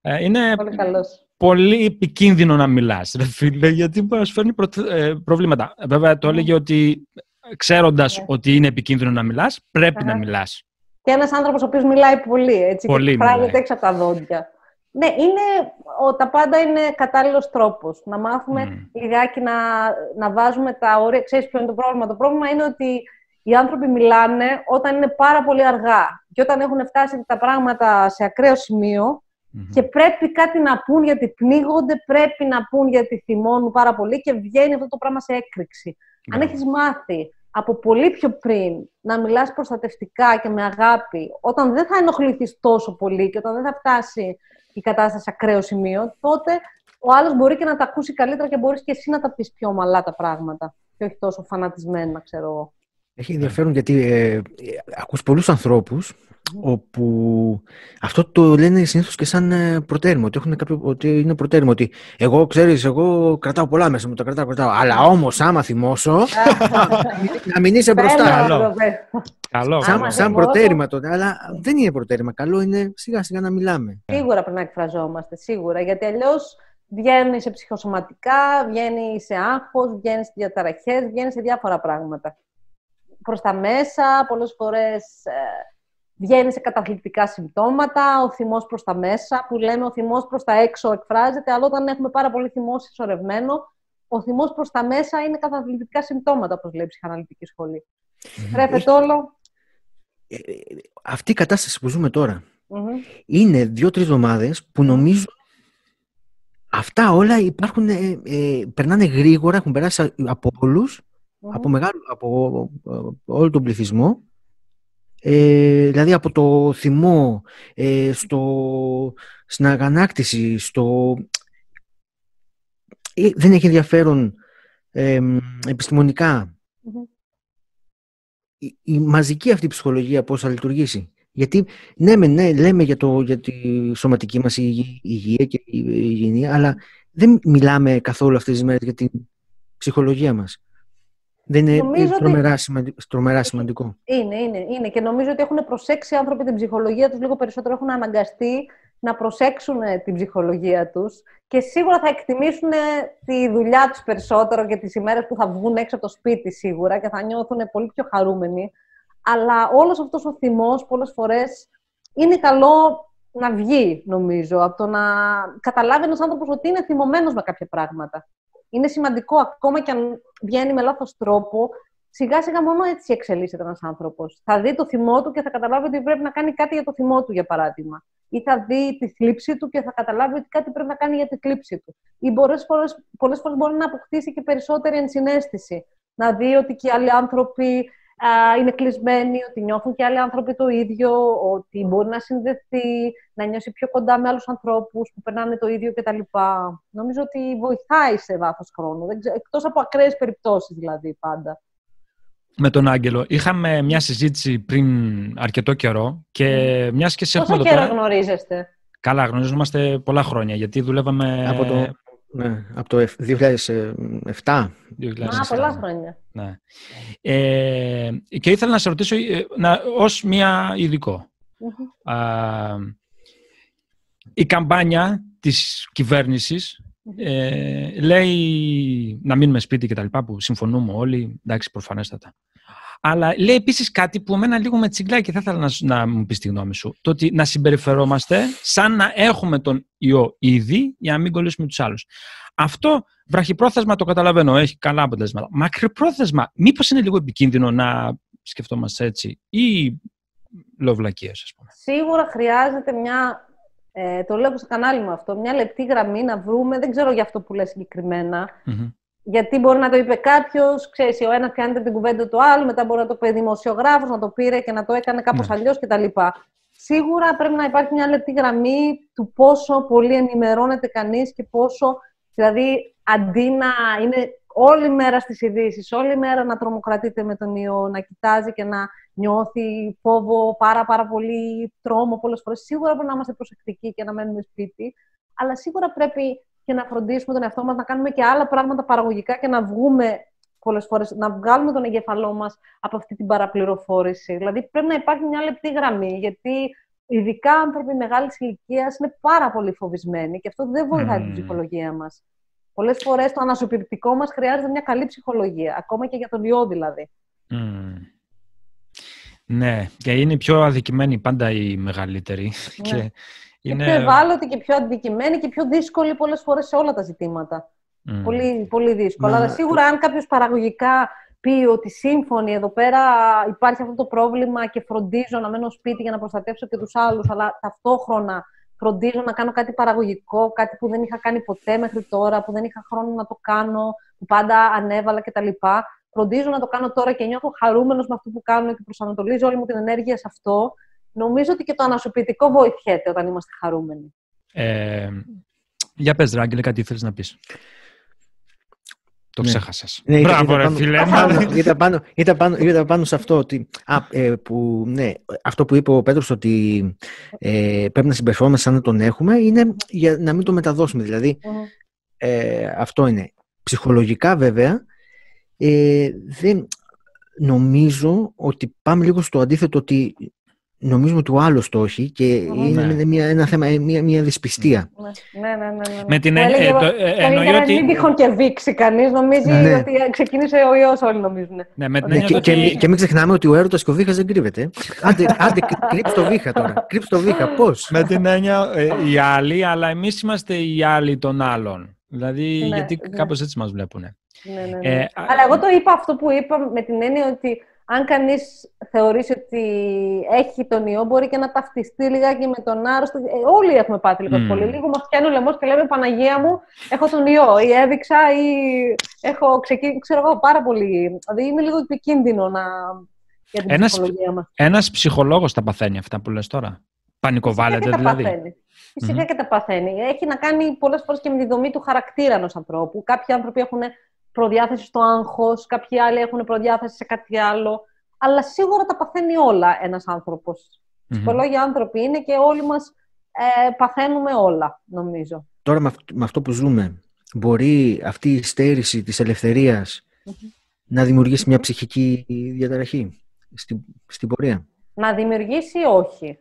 ε, είναι πολύ καλός πολύ επικίνδυνο να μιλάς, ρε φίλε, γιατί μπορεί να σου φέρνει ε, προβλήματα. Βέβαια, το έλεγε ότι ξέροντας ναι. ότι είναι επικίνδυνο να μιλάς, πρέπει να μιλάς. Και ένας άνθρωπος ο οποίος μιλάει πολύ, έτσι, πολύ και φράγεται έξω από τα δόντια. Ναι, είναι, ο, τα πάντα είναι κατάλληλος τρόπος. Να μάθουμε mm. λιγάκι να, να βάζουμε τα όρια. Ξέρεις ποιο είναι το πρόβλημα; Το πρόβλημα είναι ότι οι άνθρωποι μιλάνε όταν είναι πάρα πολύ αργά. Και όταν έχουν φτάσει τα πράγματα σε ακραίο σημείο, και πρέπει κάτι να πούν γιατί πνίγονται, πρέπει να πούν γιατί θυμώνουν πάρα πολύ και βγαίνει αυτό το πράγμα σε έκρηξη. Αν έχεις μάθει από πολύ πιο πριν να μιλάς προστατευτικά και με αγάπη, όταν δεν θα ενοχληθείς τόσο πολύ και όταν δεν θα φτάσει η κατάσταση σε ακραίο σημείο, τότε ο άλλος μπορεί και να τα ακούσει καλύτερα και μπορείς και εσύ να τα πεις πιο ομαλά τα πράγματα και όχι τόσο φανατισμένα, ξέρω εγώ. Έχει ενδιαφέρον γιατί ε, ε ακούς πολλούς ανθρώπους όπου αυτό το λένε συνήθως και σαν ε, προτέρημα, ότι, έχουν κάποιο, ότι είναι προτέρημα, ότι εγώ, ξέρεις, εγώ κρατάω πολλά μέσα μου, τα κρατάω, κρατάω, αλλά όμως άμα θυμώσω, να μην είσαι μπροστά. Καλό. Καλό. Σαν, σαν προτέρημα τότε, αλλά δεν είναι προτέρημα. Καλό είναι σιγά σιγά να μιλάμε. Σίγουρα πρέπει να εκφραζόμαστε, σίγουρα, γιατί αλλιώς βγαίνεις σε ψυχοσωματικά, βγαίνεις σε άγχος, βγαίνεις σε διαταραχές, βγαίνεις σε διάφορα πράγματα. Προς τα μέσα, πολλές φορές ε, βγαίνει σε καταθλιπτικά συμπτώματα, ο θυμός προς τα μέσα, που λέμε ο θυμός προς τα έξω εκφράζεται, αλλά όταν έχουμε πάρα πολύ θυμό συσσωρευμένο, ο θυμός προς τα μέσα είναι καταθλιπτικά συμπτώματα, όπως λέει η ψυχαναλυτική σχολή. Τρέφεται όλο. Ε, ε, αυτή η κατάσταση που ζούμε τώρα είναι δύο-τρεις εβδομάδες που νομίζω αυτά όλα υπάρχουν, ε, ε, περνάνε γρήγορα, έχουν περάσει από από, μεγάλο, από όλο τον πληθυσμό ε, δηλαδή από το θυμό, ε, στο, στην αγανάκτηση, στο... Ε, δεν έχει ενδιαφέρον επιστημονικα η, μαζική αυτή ψυχολογία πώς θα λειτουργήσει; Γιατί ναι, ναι λέμε για, το, για τη σωματική μας υγεία και η υγιεινή, αλλά δεν μιλάμε καθόλου αυτές τις μέρες για την ψυχολογία μας. Δεν είναι τρομερά, τρομερά σημαντικό. Είναι, είναι, είναι. Και νομίζω ότι έχουν προσέξει οι άνθρωποι την ψυχολογία τους λίγο περισσότερο. Έχουν αναγκαστεί να προσέξουν την ψυχολογία τους και σίγουρα θα εκτιμήσουν τη δουλειά τους περισσότερο και τις ημέρες που θα βγουν έξω από το σπίτι σίγουρα και θα νιώθουν πολύ πιο χαρούμενοι. Αλλά όλος αυτός ο θυμός πολλές φορές είναι καλό να βγει, νομίζω, από το να καταλάβει ένας άνθρωπος ότι είναι θυμωμένος με κάποια πράγματα. Είναι σημαντικό, ακόμα και αν βγαίνει με λάθος τρόπο, σιγά σιγά μόνο έτσι εξελίσσεται ένας άνθρωπος. Θα δει το θυμό του και θα καταλάβει ότι πρέπει να κάνει κάτι για το θυμό του, για παράδειγμα. Ή θα δει τη θλίψη του και θα καταλάβει ότι κάτι πρέπει να κάνει για τη θλίψη του. Ή πολλές φορές, πολλές φορές μπορεί να αποκτήσει και περισσότερη ενσυναίσθηση. Να δει ότι και οι άλλοι άνθρωποι είναι κλεισμένοι, ότι νιώθουν και άλλοι άνθρωποι το ίδιο, ότι μπορεί να συνδεθεί, να νιώσει πιο κοντά με άλλους ανθρώπους που περνάνε το ίδιο κτλ. Νομίζω ότι βοηθάει σε βάθος χρόνου, εκτός από ακραίες περιπτώσεις δηλαδή πάντα. Με τον Άγγελο. Είχαμε μια συζήτηση πριν αρκετό καιρό και mm. μιας και σε έχουμε Πόσο καιρό γνωρίζεστε; Καλά, γνωρίζομαστε πολλά χρόνια, γιατί δουλεύαμε... Από το ναι, από το 2007. Α, πολλά χρόνια. Ναι. Ε, και ήθελα να σε ρωτήσω ε, να, ως μία ειδικο η καμπάνια της κυβέρνησης ε, λέει να μείνουμε σπίτι και τα λοιπά που συμφωνούμε όλοι, εντάξει προφανέστατα. Αλλά λέει επίσης κάτι που εμένα λίγο με τσιγκλάει και θα ήθελα να, να μου πεις τη γνώμη σου. Το ότι να συμπεριφερόμαστε σαν να έχουμε τον ιό ήδη για να μην κολλήσουμε τους άλλους. Αυτό βραχυπρόθεσμα το καταλαβαίνω, έχει καλά αποτελέσματα. Μακρυπρόθεσμα, μήπως είναι λίγο επικίνδυνο να σκεφτόμαστε έτσι ή λοβλακίε, ας πούμε. Σίγουρα χρειάζεται μια. Ε, το λέω στο κανάλι μου αυτό, μια λεπτή γραμμή να βρούμε, δεν ξέρω για αυτό που λέει συγκεκριμένα, γιατί μπορεί να το είπε κάποιος, ξέρεις, ο ένας πιάνεται την κουβέντα του άλλου, μετά μπορεί να το πει δημοσιογράφος, να το πήρε και να το έκανε κάπως ναι. αλλιώς κτλ. Σίγουρα πρέπει να υπάρχει μια λεπτή γραμμή του πόσο πολύ ενημερώνεται κανείς και πόσο. Δηλαδή, αντί να είναι όλη μέρα στις ειδήσεις, όλη μέρα να τρομοκρατείται με τον ιό, να κοιτάζει και να νιώθει φόβο, πάρα, πάρα πολύ τρόμο πολλές φορές. Σίγουρα πρέπει να είμαστε προσεκτικοί και να μένουμε σπίτι, αλλά σίγουρα πρέπει και να φροντίσουμε τον εαυτό μας να κάνουμε και άλλα πράγματα παραγωγικά και να βγούμε πολλές φορές, να βγάλουμε τον εγκεφαλό μας από αυτή την παραπληροφόρηση. Δηλαδή πρέπει να υπάρχει μια λεπτή γραμμή, γιατί ειδικά άνθρωποι μεγάλης ηλικίας είναι πάρα πολύ φοβισμένοι και αυτό δεν βοηθάει mm. την ψυχολογία μας. Πολλές φορές το ανασωπηρτικό μας χρειάζεται μια καλή ψυχολογία, ακόμα και για τον ιό δηλαδή. Mm. Ναι, και είναι πιο αδικημένοι πάντα οι μεγαλύτεροι. Ναι. Και είναι... Και πιο ευάλωτη και πιο αντικειμένη και πιο δύσκολη πολλές φορές σε όλα τα ζητήματα. Πολύ, πολύ δύσκολο. Ναι. Αλλά σίγουρα αν κάποιος παραγωγικά πει ότι σύμφωνοι εδώ πέρα υπάρχει αυτό το πρόβλημα και φροντίζω να μένω σπίτι για να προστατεύσω και τους άλλους, αλλά ταυτόχρονα φροντίζω να κάνω κάτι παραγωγικό, κάτι που δεν είχα κάνει ποτέ μέχρι τώρα, που δεν είχα χρόνο να το κάνω, που πάντα ανέβαλα κτλ. Φροντίζω να το κάνω τώρα και νιώθω χαρούμενος με αυτό που κάνω και προσανατολίζω όλη μου την ενέργεια σε αυτό νομίζω ότι και το ανασωπητικό βοηθιέται όταν είμαστε χαρούμενοι. Ε, για πες, Ράγκελε, κάτι ήθελες να πεις. Το ναι. ξέχασες. Ναι, Μπράβο, ρε φίλε. Ήταν πάνω, ήταν, πάνω, ήταν πάνω σε αυτό ότι, α, ε, που, ναι, αυτό που είπε ο Πέτρος ότι ε, πρέπει να συμπεριφερόμαστε σαν να τον έχουμε είναι για να μην το μεταδώσουμε. Δηλαδή, ε, αυτό είναι. Ψυχολογικά βέβαια, ε, δεν, νομίζω ότι πάμε λίγο στο αντίθετο ότι νομίζουμε ότι ο άλλος το έχει και είναι ναι. μια, ένα θέμα, μια, μια δυσπιστία. Ναι, ναι, ναι. ναι, ναι. Με την έννοια. Ε, το, ε, εννοεί ότι. Μην τυχόν και δείξει κανείς, νομίζει ναι. ότι ξεκίνησε ο ιός, όλοι νομίζουν. Ναι, με την ναι, και, ότι... και, μην ξεχνάμε ότι ο έρωτας και ο βήχας δεν κρύβεται. Άντε, άντε κρύψε το βήχα τώρα. Κρύψε το βήχα, πώς; Με την έννοια ε, οι άλλοι, αλλά εμείς είμαστε οι άλλοι των άλλων. Δηλαδή, ναι, γιατί ναι. κάπως έτσι μας βλέπουν. Ναι, ναι, ναι. Ε, αλλά εγώ το είπα αυτό που είπα με την έννοια ότι αν κανείς θεωρήσει ότι έχει τον ιό, μπορεί και να ταυτιστεί λιγάκι με τον άρρωστο. Ε, όλοι έχουμε πάθει λίγο mm. πολύ. Λίγο μας πιάνει ο λαιμό και λέμε Παναγία μου, έχω τον ιό, ή έδειξα, ή έχω ξεκινήσει. Ξέρω εγώ πάρα πολύ. Δηλαδή είναι λίγο επικίνδυνο να. Για την ένας, ψυχολογία μας. Ένας ψυχολόγος τα παθαίνει αυτά που λες τώρα; Πανικοβάλλεται δηλαδή. Τα παθαίνει. Φυσικά mm-hmm. και τα παθαίνει. Έχει να κάνει πολλές φορές και με τη δομή του χαρακτήρα ενός ανθρώπου. Κάποιοι άνθρωποι έχουν προδιάθεση στο άγχος, κάποιοι άλλοι έχουν προδιάθεση σε κάτι άλλο. Αλλά σίγουρα τα παθαίνει όλα ένας άνθρωπος. Mm-hmm. Ψυχολόγοι άνθρωποι είναι και όλοι μας ε, παθαίνουμε όλα, νομίζω. Τώρα με αυτό που ζούμε, μπορεί αυτή η στέρηση της ελευθερίας να δημιουργήσει μια ψυχική διαταραχή στην, στην πορεία; Να δημιουργήσει όχι.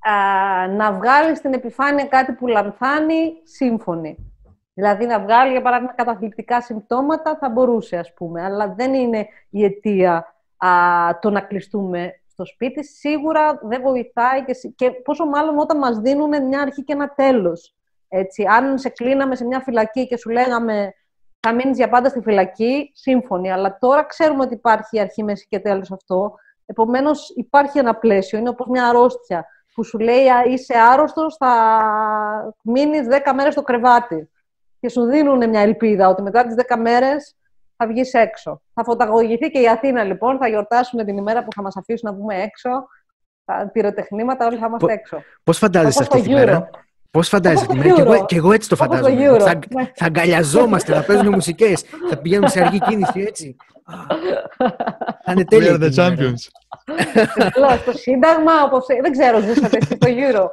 α, να βγάλει στην επιφάνεια κάτι που λανθάνει, σύμφωνη. Δηλαδή να βγάλει, για παράδειγμα, καταθλιπτικά συμπτώματα θα μπορούσε, ας πούμε, αλλά δεν είναι η αιτία α, το να κλειστούμε στο σπίτι. Σίγουρα δεν βοηθάει και, και πόσο μάλλον όταν μας δίνουν μια αρχή και ένα τέλος. Έτσι, αν σε κλείναμε σε μια φυλακή και σου λέγαμε θα μείνεις για πάντα στη φυλακή, σύμφωνοι. Αλλά τώρα ξέρουμε ότι υπάρχει αρχή, μέση και τέλος αυτό. Επομένως, υπάρχει ένα πλαίσιο. Είναι όπως μια αρρώστια που σου λέει είσαι άρρωστος, θα μείνεις 10 μέρες στο κρεβάτι. Και σου δίνουν μια ελπίδα ότι μετά τις 10 μέρες θα βγεις έξω. Θα φωταγωγηθεί και η Αθήνα λοιπόν. Θα γιορτάσουμε την ημέρα που θα μας αφήσουν να βγούμε έξω. Τα πυροτεχνήματα, όλοι θα είμαστε έξω. Πώς φαντάζεσαι αυτή τη μέρα; Πώς φαντάζεσαι; Τη μέρα, και εγώ, και εγώ έτσι το φαντάζομαι. Θα, ναι. θα αγκαλιαζόμαστε, θα παίζουμε μουσικές, θα πηγαίνουμε σε αργή κίνηση έτσι. Θα είναι τέλειο. the champions. στο Σύνταγμα, όπως, δεν ξέρω, ζούσατε στο Euro.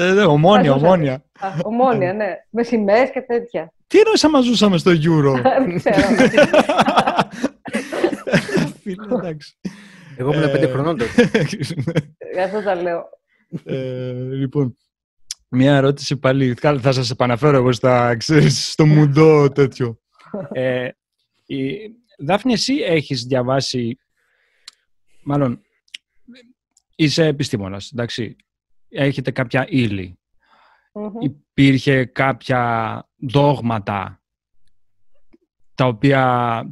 Ε, ναι, ομόνια, ομόνια. Ομόνια, ναι. Με σημαίες και τέτοια. Τι εννοείς άμα ζούσαμε στο Euro; Δεν ξέρω. Φίλε, εντάξει. Εγώ ήμουν πέντε χρονών τότε. Γι' αυτό τα λέω. Ε, λοιπόν, Μία ερώτηση πάλι, θα σας επαναφέρω εγώ στα, ξέρεις, στο μουντό τέτοιο. Ε, η, Δάφνη, εσύ έχεις διαβάσει, μάλλον είσαι επιστήμονας, εντάξει, έχετε κάποια Υπήρχε κάποια δόγματα τα οποία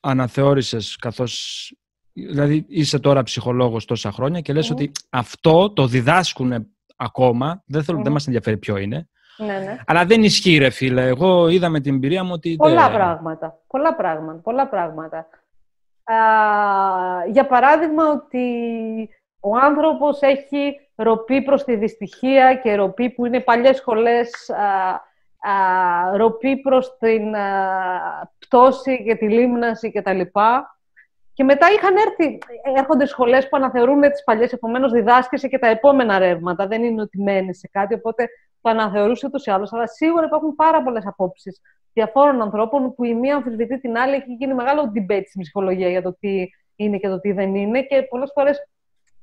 αναθεώρησες καθώς Δηλαδή είσαι τώρα ψυχολόγος τόσα χρόνια και λες ότι αυτό το διδάσκουν ακόμα. Δεν, θέλω, mm. δεν μας ενδιαφέρει ποιο είναι. Ναι, ναι. Αλλά δεν ισχύει, ρε φίλε. Εγώ είδα με την εμπειρία μου ότι. Πολλά πράγματα. Πολλά πράγματα. Πολλά πράγματα. Α, για παράδειγμα, ότι ο άνθρωπος έχει ροπή προς τη δυστυχία και ροπή που είναι παλιές σχολές, α, α, ροπή προς την πτώση και τη λίμναση κτλ. Και μετά είχαν έρθει, έρχονται σχολές που αναθεωρούν τις παλιές, επομένως διδάσκεσαι και τα επόμενα ρεύματα. Δεν είναι ότι μένεις σε κάτι, οπότε το αναθεωρούσε ούτω ή άλλω. Αλλά σίγουρα υπάρχουν πάρα πολλές απόψεις διαφόρων ανθρώπων που η μία αμφισβητεί την άλλη. Έχει γίνει μεγάλο debate στην ψυχολογία για το τι είναι και το τι δεν είναι. Και πολλές φορές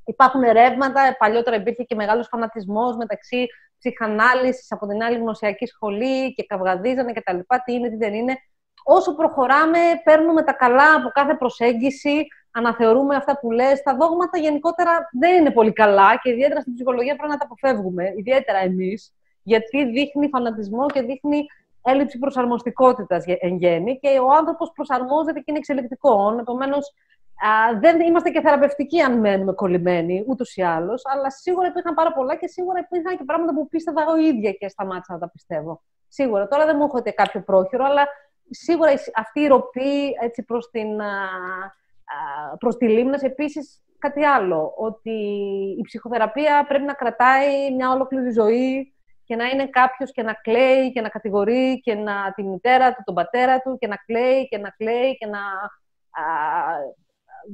υπάρχουν ρεύματα. Παλιότερα υπήρχε και μεγάλος φανατισμός μεταξύ ψυχανάλυσης από την άλλη γνωσιακή σχολή και καυγαδίζανε κτλ. Τι είναι, τι δεν είναι όσο προχωράμε, παίρνουμε τα καλά από κάθε προσέγγιση, αναθεωρούμε αυτά που λες. Τα δόγματα γενικότερα δεν είναι πολύ καλά και ιδιαίτερα στην ψυχολογία πρέπει να τα αποφεύγουμε, ιδιαίτερα εμείς, γιατί δείχνει φανατισμό και δείχνει έλλειψη προσαρμοστικότητας εν γέννη και ο άνθρωπος προσαρμόζεται και είναι εξελικτικό. Επομένως, δεν είμαστε και θεραπευτικοί αν μένουμε κολλημένοι, ούτως ή άλλως, αλλά σίγουρα υπήρχαν πάρα πολλά και σίγουρα υπήρχαν και πράγματα που πίστευα εγώ ίδια και σταμάτησα να τα πιστεύω. Σίγουρα. Τώρα δεν μου έχετε κάποιο πρόχειρο, αλλά σίγουρα αυτή η ροπή έτσι, προς, την, προς τη λίμναση επίσης κάτι άλλο, ότι η ψυχοθεραπεία πρέπει να κρατάει μια ολόκληρη ζωή και να είναι κάποιος και να κλαίει και να κατηγορεί και να τη μητέρα του, τον πατέρα του και να κλαίει και να κλαίει και να α,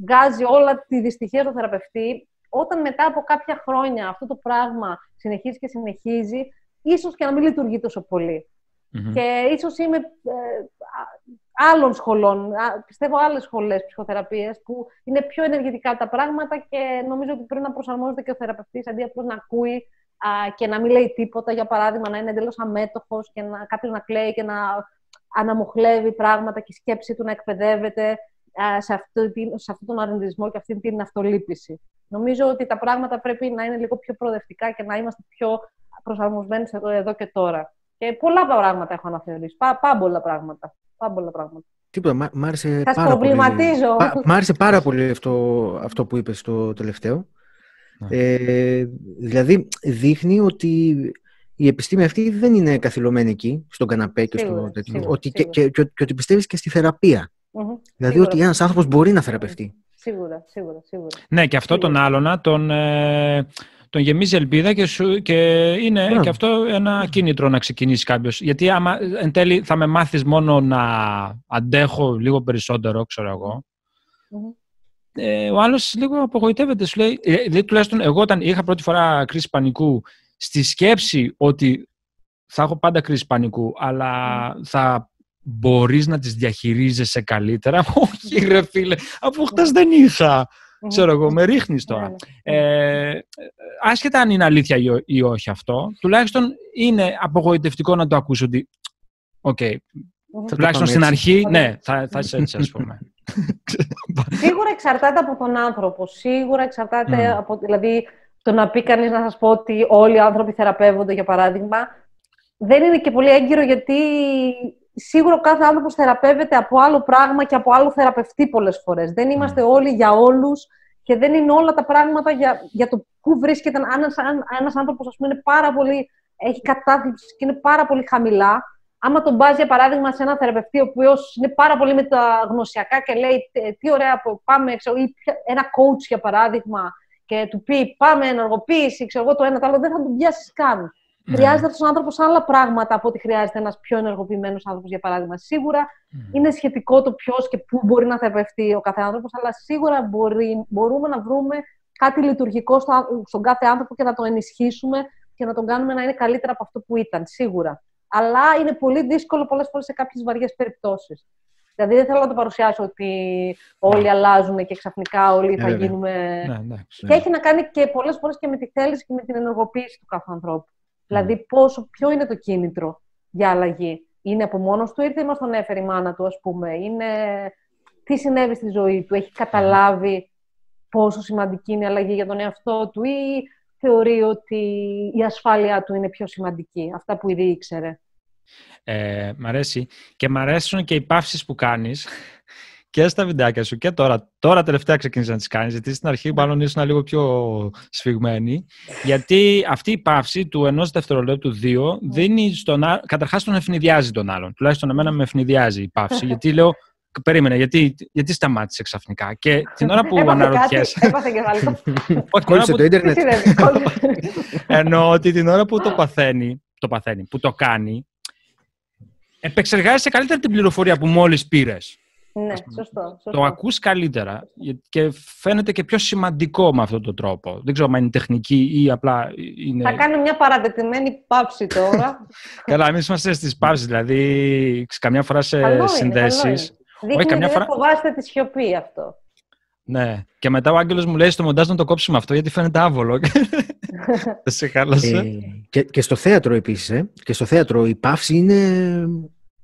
βγάζει όλα τη δυστυχία στο θεραπευτή. Όταν μετά από κάποια χρόνια αυτό το πράγμα συνεχίζει και συνεχίζει, ίσως και να μην λειτουργεί τόσο πολύ. Και ίσως είμαι ε, άλλων σχολών, πιστεύω άλλες σχολές ψυχοθεραπείας που είναι πιο ενεργητικά τα πράγματα και νομίζω ότι πρέπει να προσαρμόζεται και ο θεραπευτής αντί απλώς να ακούει και να μην λέει τίποτα, για παράδειγμα να είναι εντελώς αμέτωχος και να, κάποιος να κλαίει και να αναμοχλεύει πράγματα και η σκέψη του να εκπαιδεύεται σε, αυτό, σε αυτόν τον αρνητισμό και αυτή την αυτολύπηση. Νομίζω ότι τα πράγματα πρέπει να είναι λίγο πιο προοδευτικά και να είμαστε πιο προσαρμοσμένοι εδώ, εδώ και τώρα. Και πολλά πράγματα έχω αναθεωρήσει. Πά, πάμπολα πράγματα. Πάμπολα πράγματα. Τίποτα, μ' άρεσε Θα πάρα πολύ. μ' άρεσε πάρα πολύ αυτό, αυτό που είπες στο τελευταίο. Ε, δηλαδή, δείχνει ότι η επιστήμη αυτή δεν είναι καθυλωμένη εκεί, στον καναπέ και στο τέτοιο. Ότι, Και, και, και, ότι πιστεύεις και στη θεραπεία. Mm-hmm. Δηλαδή, σίγουρα. ότι ένας άνθρωπος μπορεί να θεραπευτεί. Σίγουρα, σίγουρα, σίγουρα. Ναι, και αυτό σίγουρα. τον άλλονα τον. Ε, τον γεμίζει ελπίδα και, σου, και είναι yeah. και αυτό ένα κίνητρο να ξεκινήσει κάποιος. Γιατί άμα εν τέλει θα με μάθεις μόνο να αντέχω λίγο περισσότερο, ξέρω εγώ. Ε, ο άλλος λίγο απογοητεύεται. Σου λέει, ε, δηλαδή, τουλάχιστον εγώ όταν είχα πρώτη φορά κρίση πανικού, στη σκέψη ότι θα έχω πάντα κρίση πανικού, αλλά θα μπορείς να τις διαχειρίζεσαι καλύτερα. Όχι ρε φίλε, από χτες δεν είχα. Ξέρω εγώ, με ρίχνεις τώρα. Ναι, ναι. Ε, άσχετα αν είναι αλήθεια ή όχι αυτό, τουλάχιστον είναι απογοητευτικό να το ακούσω ότι. OK. Okay, τουλάχιστον στην αρχή, ναι, θα, θα είσαι έτσι, ας πούμε. Σίγουρα εξαρτάται από τον άνθρωπο. Σίγουρα εξαρτάται από. Δηλαδή, το να πει κανείς να σας πω ότι όλοι οι άνθρωποι θεραπεύονται, για παράδειγμα, δεν είναι και πολύ έγκυρο γιατί σίγουρα ο κάθε άνθρωπος θεραπεύεται από άλλο πράγμα και από άλλο θεραπευτή πολλές φορές. Δεν είμαστε όλοι για όλους και δεν είναι όλα τα πράγματα για, για το πού βρίσκεται. Αν ένας, αν, ένας άνθρωπος, ας πούμε, είναι πάρα πολύ, έχει κατάθλιψη και είναι πάρα πολύ χαμηλά, άμα τον πας, για παράδειγμα, σε ένα θεραπευτή, ο οποίος είναι πάρα πολύ με τα γνωσιακά και λέει τι ωραία που πάμε, ξέρω, ή ένα coach, για παράδειγμα, και του πει πάμε ενεργοποίηση, ξέρω εγώ το ένα το άλλο, δεν θα τον πιάσεις καν. Mm. Χρειάζεται αυτός ο άνθρωπος άλλα πράγματα από ό,τι χρειάζεται ένας πιο ενεργοποιημένος άνθρωπος, για παράδειγμα. Σίγουρα είναι σχετικό το ποιος και πού μπορεί να θεραπευτεί ο κάθε άνθρωπος, αλλά σίγουρα μπορεί, μπορούμε να βρούμε κάτι λειτουργικό στο, στον κάθε άνθρωπο και να το ενισχύσουμε και να τον κάνουμε να είναι καλύτερα από αυτό που ήταν, σίγουρα. Αλλά είναι πολύ δύσκολο πολλές φορές σε κάποιες βαριές περιπτώσεις. Δηλαδή δεν θέλω να το παρουσιάσω ότι όλοι ναι. αλλάζουν και ξαφνικά όλοι θα ε, γίνουμε. Ναι, ναι, και έχει να κάνει και πολλές φορές και με τη θέληση και με την ενεργοποίηση του κάθε ανθρώπου. Δηλαδή, πόσο, ποιο είναι το κίνητρο για αλλαγή; Είναι από μόνος του, ήρθε ή μας τον έφερε η μάνα του, ας πούμε; Είναι τι συνέβη στη ζωή του, έχει καταλάβει πόσο σημαντική είναι η αλλαγή για τον εαυτό του ή θεωρεί ότι η ασφάλειά του είναι πιο σημαντική, αυτά που ήδη ήξερε. Ε, μ' αρέσει. Και μ' αρέσουν και οι παύσεις που κάνεις και στα βιντεάκια σου και τώρα. Τώρα τελευταία ξεκίνησα να τις κάνεις, γιατί στην αρχή μάλλον ήσουν λίγο πιο σφιγμένη. Γιατί αυτή η παύση του ενός δευτερολέπτου δύο δίνει στον άλλον. Καταρχάς τον ευνηδιάζει τον άλλον. Τουλάχιστον εμένα με ευνηδιάζει η παύση. γιατί λέω, Περίμενε, γιατί, γιατί σταμάτησε ξαφνικά. Και την ώρα που αναρωτιέσαι. Έπαθε και Όχι, κόλλησε το ίντερνετ. Εννοώ ότι την ώρα που το παθαίνει, το παθαίνει, που το κάνει, επεξεργάζεσαι καλύτερα την πληροφορία που μόλις πήρες. Ναι, σωστό, σωστό. Το ακούς καλύτερα και φαίνεται και πιο σημαντικό με αυτόν τον τρόπο. Δεν ξέρω αν είναι τεχνική ή απλά είναι... Θα κάνω μια παραδετημένη πάυση τώρα. Καλά, εμείς είμαστε στις πάυσεις, δηλαδή καμιά φορά σε καλό συνδέσεις. Είναι, Δείχνει καμιά φορά... φοβάστε τη σιωπή αυτό. Ναι. Και μετά ο Άγγελος μου λέει στο μοντάζ να το κόψουμε αυτό γιατί φαίνεται άβολο. Δεν σε χάλασε. Ε, και, και στο θέατρο επίσης, ε. και στο θέατρο η παύση είναι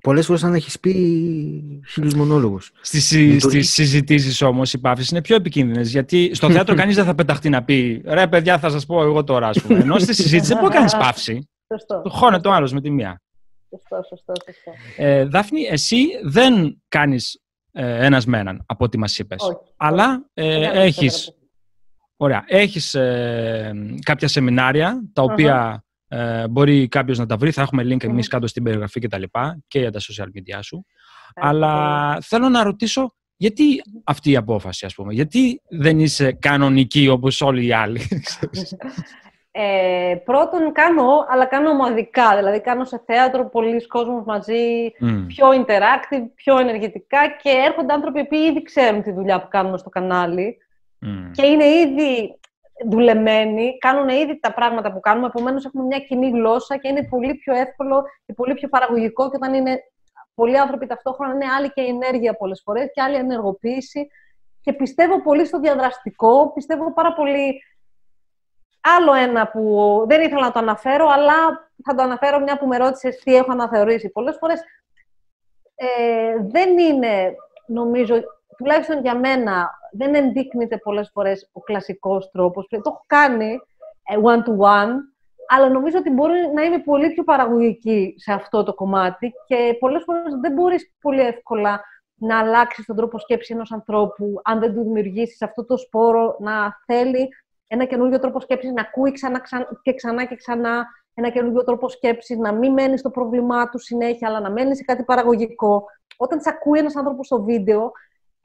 Πολλές φορές αν έχεις πει χίλιους μονόλογους. Στις στις συζητήσεις όμως οι παύσει είναι πιο επικίνδυνες. Γιατί στο θέατρο κανείς δεν θα πεταχτεί να πει ρε, παιδιά, θα σας πω εγώ τώρα, ας πούμε. Ενώ στη συζήτηση δεν μπορεί να κάνει παύση. Σωστό. Το χώνεται ο άλλος με τη μία. Σωστό, σωστό, σωστό. Ε, Δάφνη, εσύ δεν κάνεις ε, ένας με έναν από ό,τι μας είπες. Αλλά ε, έχει. Ωραία. Έχεις ε, κάποια σεμινάρια τα οποία ε, μπορεί κάποιος να τα βρει. Θα έχουμε link εμείς κάτω στην περιγραφή και τα λοιπά και για τα social media σου. Αλλά θέλω να ρωτήσω γιατί αυτή η απόφαση, ας πούμε. Γιατί δεν είσαι κανονική όπως όλοι οι άλλοι. Ε, πρώτον κάνω, αλλά κάνω ομαδικά. Δηλαδή κάνω σε θέατρο πολλοί κόσμος μαζί, πιο interactive, πιο ενεργητικά και έρχονται άνθρωποι που ήδη ξέρουν τη δουλειά που κάνουμε στο κανάλι και είναι ήδη δουλεμένοι, κάνουν ήδη τα πράγματα που κάνουμε, επομένως έχουμε μια κοινή γλώσσα και είναι πολύ πιο εύκολο και πολύ πιο παραγωγικό και όταν είναι πολλοί άνθρωποι ταυτόχρονα είναι άλλη και η ενέργεια πολλές φορές και άλλη ενεργοποίηση και πιστεύω πολύ στο διαδραστικό, πιστεύω πάρα πολύ άλλο ένα που δεν ήθελα να το αναφέρω, αλλά θα το αναφέρω μια που με ρώτησες τι έχω αναθεωρήσει. Πολλές φορές ε, δεν είναι, νομίζω, τουλάχιστον για μένα, δεν ενδείκνυται πολλές φορές ο κλασικός τρόπος. Το έχω κάνει ε, one-to-one, αλλά νομίζω ότι μπορεί να είμαι πολύ πιο παραγωγική σε αυτό το κομμάτι και πολλές φορές δεν μπορείς πολύ εύκολα να αλλάξεις τον τρόπο σκέψης ενός ανθρώπου, αν δεν του δημιουργήσεις αυτό το σπόρο να θέλει ένα καινούργιο τρόπο σκέψης, να ακούει ξανά, και ξανά και ξανά ένα καινούργιο τρόπο σκέψης, να μην μένει στο πρόβλημά του συνέχεια, αλλά να μένει σε κάτι παραγωγικό. Όταν σε ακούει ένας άνθρωπος στο βίντεο,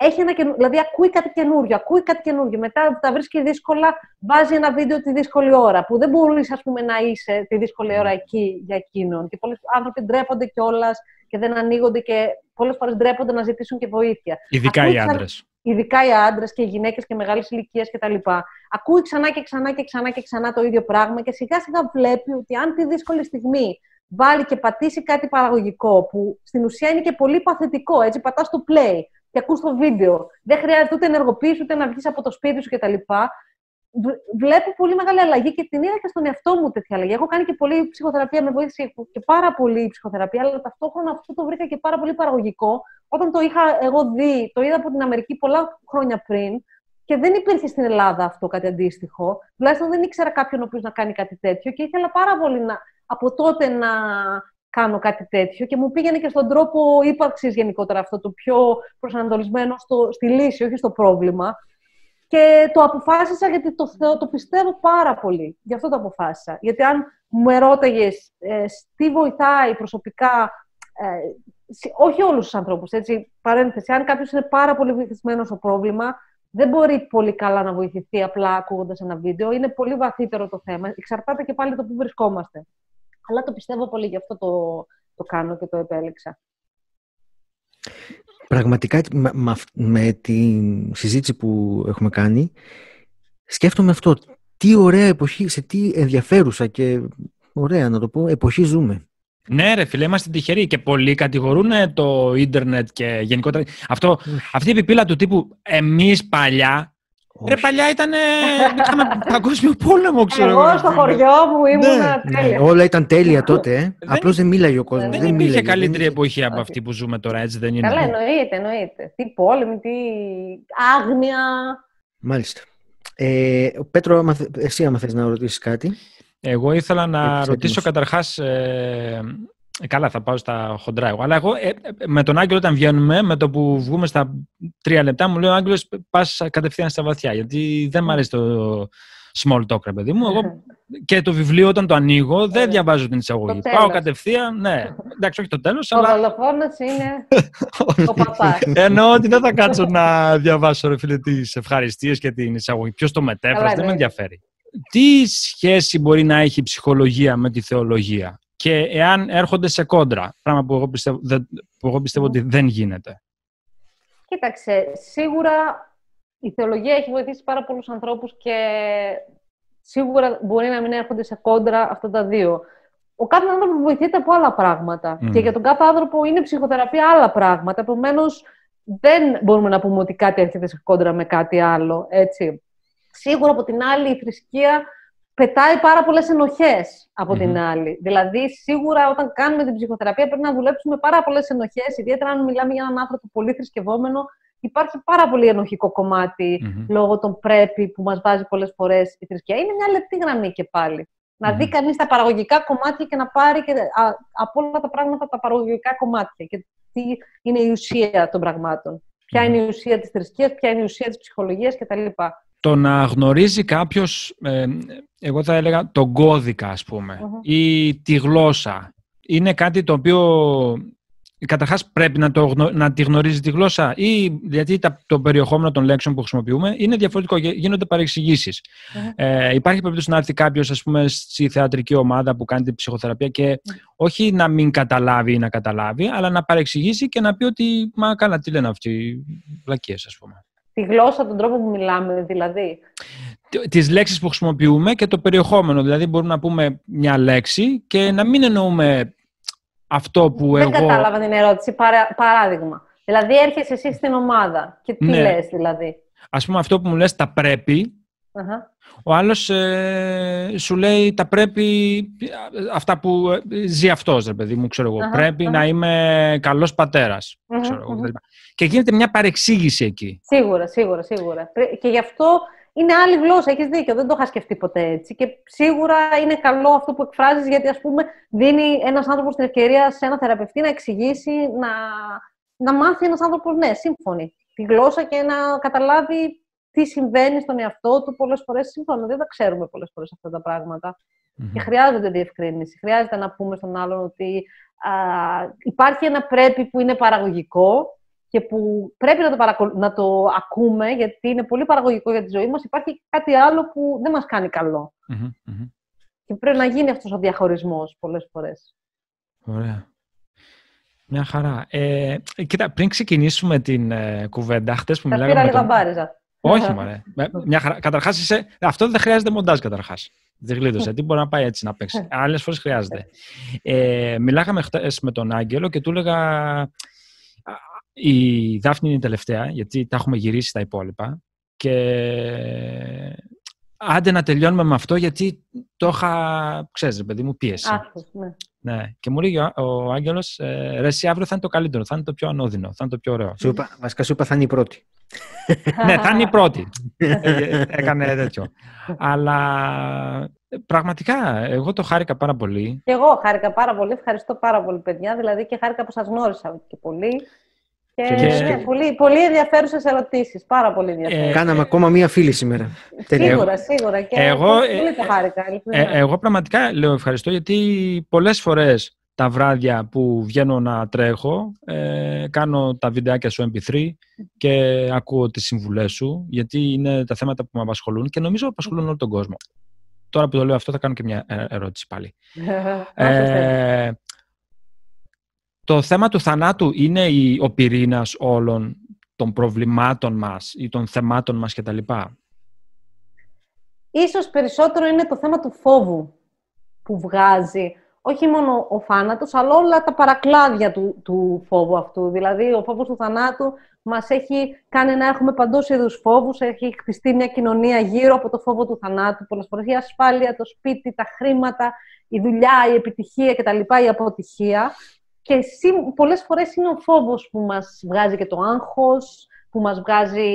έχει ένα καινούργιο, δηλαδή ακούει κάτι καινούριο, ακούει κάτι καινούριο. Μετά τα βρίσκει δύσκολα, βάζει ένα βίντεο τη δύσκολη ώρα, που δεν μπορείς να είσαι τη δύσκολη ώρα εκεί για εκείνον. Και πολλοί άνθρωποι ντρέπονται κιόλας και δεν ανοίγονται και πολλές φορές ντρέπονται να ζητήσουν και βοήθεια. Ειδικά ακούει οι άντρες. Ειδικά οι άντρες και οι γυναίκες και μεγάλης ηλικίας κτλ. Ακούει ξανά και ξανά και ξανά και ξανά το ίδιο πράγμα και σιγά σιγά βλέπει ότι αν τη δύσκολη στιγμή βάλει και πατήσει κάτι παραγωγικό, που στην ουσία είναι και πολύ παθητικό, έτσι πατάς το play και ακούς το βίντεο. Δεν χρειάζεται ούτε ενεργοποίηση, ούτε να βγεις από το σπίτι σου κτλ. Βλέπω πολύ μεγάλη αλλαγή και την είδα και στον εαυτό μου τέτοια αλλαγή. Έχω κάνει και πολύ ψυχοθεραπεία, με βοήθησε και πάρα πολύ ψυχοθεραπεία, αλλά ταυτόχρονα αυτό το βρήκα και πάρα πολύ παραγωγικό. Όταν το είχα εγώ δει, το είδα από την Αμερική πολλά χρόνια πριν, και δεν υπήρχε στην Ελλάδα αυτό κάτι αντίστοιχο. Τουλάχιστον δεν ήξερα κάποιον ο οποίος να κάνει κάτι τέτοιο και ήθελα πάρα πολύ να, από τότε να κάνω κάτι τέτοιο και μου πήγαινε και στον τρόπο ύπαρξης γενικότερα αυτό, το πιο προσανατολισμένο στο, στη λύση, όχι στο πρόβλημα. Και το αποφάσισα γιατί το, το πιστεύω πάρα πολύ. Γι' αυτό το αποφάσισα. Γιατί αν μου ερώταγες ε, τι βοηθάει προσωπικά, ε, όχι όλους τους ανθρώπους, έτσι, παρένθεση, αν κάποιος είναι πάρα πολύ βοηθισμένο στο πρόβλημα, δεν μπορεί πολύ καλά να βοηθηθεί απλά ακούγοντας ένα βίντεο. Είναι πολύ βαθύτερο το θέμα. Εξαρτάται και πάλι το που βρισκόμαστε. Αλλά το πιστεύω πολύ, γι' αυτό το, το κάνω και το επέλεξα. Πραγματικά με, με τη συζήτηση που έχουμε κάνει, σκέφτομαι αυτό. Τι ωραία εποχή, σε τι ενδιαφέρουσα και ωραία να το πω, εποχή ζούμε. Ναι, ρε φίλε, είμαστε τυχεροί και πολλοί κατηγορούν το ίντερνετ και γενικότερα. Αυτό, αυτή η επιπύλα του τύπου εμείς παλιά. Όχι. Ρε παλιά ήταν. Είχαμε παγκόσμιο πόλεμο, ξέρω εγώ. Εγώ στο χωριό μου ήμουν ναι, τέλεια. Ναι, όλα ήταν τέλεια τότε. Ε. Απλώς δεν μίλαγε ο κόσμος. Δεν, δεν υπήρχε μίλαγε, καλύτερη δεν εποχή από αυτή που ζούμε τώρα, έτσι δεν είναι. Καλά, εννοείται, εννοείται. Τι πόλεμη, τι άγνοια. Μάλιστα. Ε, Πέτρο, εσύ άμα θες να ρωτήσεις κάτι. Εγώ ήθελα να ρωτήσω καταρχάς... Ε, καλά, θα πάω στα χοντρά εγώ. Αλλά εγώ ε, με τον Άγγελο όταν βγαίνουμε, με το που βγούμε στα τρία λεπτά, μου λέει ο Άγγελος πας κατευθείαν στα βαθιά. Γιατί δεν μου αρέσει το small talk, ρε παιδί μου. Εγώ και το βιβλίο όταν το ανοίγω δεν διαβάζω την εισαγωγή. Πάω κατευθείαν, ναι. Εντάξει, όχι το τέλος, αλλά... Ο δολοφόνος είναι ο παπάς. Εννοώ ότι δεν θα κάτσω να διαβάσω, ρε φίλε, τις ευχαριστίες και την εισαγωγή. Ποιος το μετέφρασε, δεν με ενδιαφέρει τι σχέση μπορεί να έχει η ψυχολογία με τη θεολογία; Και εάν έρχονται σε κόντρα, πράγμα που εγώ πιστεύω, που εγώ πιστεύω ότι δεν γίνεται. Κοίταξε, σίγουρα η θεολογία έχει βοηθήσει πάρα πολλούς ανθρώπους και σίγουρα μπορεί να μην έρχονται σε κόντρα αυτά τα δύο. Ο κάθε άνθρωπος βοηθείται από άλλα πράγματα. Και για τον κάθε άνθρωπο είναι ψυχοθεραπεία άλλα πράγματα. Επομένως, δεν μπορούμε να πούμε ότι κάτι έρχεται σε κόντρα με κάτι άλλο. Έτσι. Σίγουρα από την άλλη η θρησκεία πετάει πάρα πολλές ενοχές από την άλλη. Δηλαδή, σίγουρα όταν κάνουμε την ψυχοθεραπεία πρέπει να δουλέψουμε πάρα πολλές ενοχές, ιδιαίτερα αν μιλάμε για έναν άνθρωπο πολύ θρησκευόμενο. Υπάρχει πάρα πολύ ενοχικό λόγω των πρέπει που μας βάζει πολλές φορές η θρησκεία. Είναι μια λεπτή γραμμή και πάλι. Να δει κανείς τα παραγωγικά κομμάτια και να πάρει και, από όλα τα πράγματα τα παραγωγικά κομμάτια. Και τι είναι η ουσία των πραγμάτων. Ποια είναι η ουσία της θρησκείας, ποια είναι η ουσία της ψυχολογίας κτλ το να γνωρίζει κάποιος, ε, εγώ θα έλεγα, τον κώδικα, ας πουμε ή τη γλώσσα. Είναι κάτι το οποίο, καταρχάς, πρέπει να, το, να τη γνωρίζει τη γλώσσα ή γιατί το περιεχόμενο των λέξεων που χρησιμοποιούμε είναι διαφορετικό, γίνονται Ε, υπάρχει περίπτωση να έρθει κάποιος, ας πούμε, στη θεατρική ομάδα που κάνει την ψυχοθεραπεία και όχι να μην καταλάβει ή να καταλάβει, αλλά να παρεξηγήσει και να πει ότι, μα καλά, τι λένε αυτοί οι βλακίες, ας πούμε τη γλώσσα, τον τρόπο που μιλάμε δηλαδή. Τις λέξεις που χρησιμοποιούμε και το περιεχόμενο. Δηλαδή μπορούμε να πούμε μια λέξη και να μην εννοούμε αυτό που Δεν εγώ... Δεν κατάλαβα την ερώτηση. Παρά, παράδειγμα. Δηλαδή έρχεσαι εσύ στην ομάδα και τι ναι. λες δηλαδή. Ας πούμε αυτό που μου λες τα πρεπει Ο άλλος ε, σου λέει τα πρέπει αυτά που ε, ζει αυτός, ρε παιδί μου, ξέρω εγώ. πρεπει να είμαι καλός πατέρας. Ξέρω εγώ, και γίνεται μια παρεξήγηση εκεί. Σίγουρα, σίγουρα, σίγουρα. Και γι' αυτό είναι άλλη γλώσσα. Έχεις δίκιο. Δεν το είχα σκεφτεί ποτέ έτσι. Και σίγουρα είναι καλό αυτό που εκφράζεις, γιατί ας πούμε δίνει ένας άνθρωπος την ευκαιρία σε ένα θεραπευτή να εξηγήσει, να, να μάθει ένας άνθρωπος, ναι, σύμφωνη, τη γλώσσα και να καταλάβει τι συμβαίνει στον εαυτό του. Πολλές φορές σύμφωνα. Δεν τα ξέρουμε πολλές φορές αυτά τα πράγματα. Mm-hmm. Και χρειάζεται διευκρίνηση. Χρειάζεται να πούμε στον άλλον ότι α, υπάρχει ένα πρέπει που είναι παραγωγικό και που πρέπει να το, παρακολ... να το ακούμε, γιατί είναι πολύ παραγωγικό για τη ζωή μας, υπάρχει κάτι άλλο που δεν μας κάνει Και πρέπει να γίνει αυτός ο διαχωρισμός πολλές φορές. Ωραία. Μια χαρά. Ε, κοίτα, πριν ξεκινήσουμε την ε, κουβέντα, χτες που μιλάγαμε... Πήρα λίγα μπάριζα. Όχι, μωρέ. Μια χαρά. Καταρχάς, είσαι... αυτό δεν χρειάζεται μοντάζ, καταρχάς. Δεν γλίτωσε. Τι μπορεί να πάει έτσι να παίξει. Άλλες φορές χρειάζεται. Ε, μιλάγαμε χτες με τον Άγγελο και του έλεγα η Δάφνη είναι η τελευταία, γιατί τα έχουμε γυρίσει τα υπόλοιπα. Και άντε να τελειώνουμε με αυτό, γιατί το είχα, ξέρεις, παιδί μου, πίεση. Άχος, ναι. Ναι. Και μου λέει ο, ο Άγγελος, ε, ρε, εσύ αύριο θα είναι το καλύτερο, θα είναι το πιο ανώδυνο, θα είναι το πιο ωραίο. Σου είπα, βασικά σου είπα θα είναι η πρώτη. ναι, θα είναι η πρώτη. Ε, έκανε τέτοιο. Αλλά πραγματικά, εγώ το χάρηκα πάρα πολύ. Και εγώ χάρηκα πάρα πολύ. Ευχαριστώ πάρα πολύ, παιδιά. Δηλαδή και χάρηκα που σας γνώρισα και πολύ. Και, Και- ναι, πολύ, πολύ ενδιαφέρουσες ερωτήσεις. Πάρα πολύ ενδιαφέρουσες. Κάναμε ακόμα μία φίλη σήμερα. Τέλεια. Σίγουρα, σίγουρα. Και Εγώ, πολύ, πολύ ε, το χάρηκα. Ε, ειλικρινά. εγώ πραγματικά λέω ευχαριστώ γιατί πολλές φορές τα βράδια που βγαίνω να τρέχω ε, κάνω τα βιντεάκια σου MP3 και ακούω τις συμβουλές σου γιατί είναι τα θέματα που με απασχολούν και νομίζω απασχολούν όλο τον κόσμο. Τώρα που το λέω αυτό θα κάνω και μια ε, ερώτηση πάλι. Ε, το θέμα του θανάτου είναι η, ο πυρήνας όλων των προβλημάτων μας ή των θεμάτων μας κτλ. Ίσως περισσότερο είναι το θέμα του φόβου που βγάζει. Όχι μόνο ο θάνατος, αλλά όλα τα παρακλάδια του, του φόβου αυτού. Δηλαδή, ο φόβος του θανάτου μας έχει κάνει να έχουμε παντός είδους φόβους. Έχει χτιστεί μια κοινωνία γύρω από το φόβο του θανάτου. Πολλές φορές η ασφάλεια, το σπίτι, τα χρήματα, η δουλειά, η επιτυχία κτλ. Η αποτυχία. Και σύ- πολλές φορές είναι ο φόβος που μας βγάζει και το άγχος, που μας βγάζει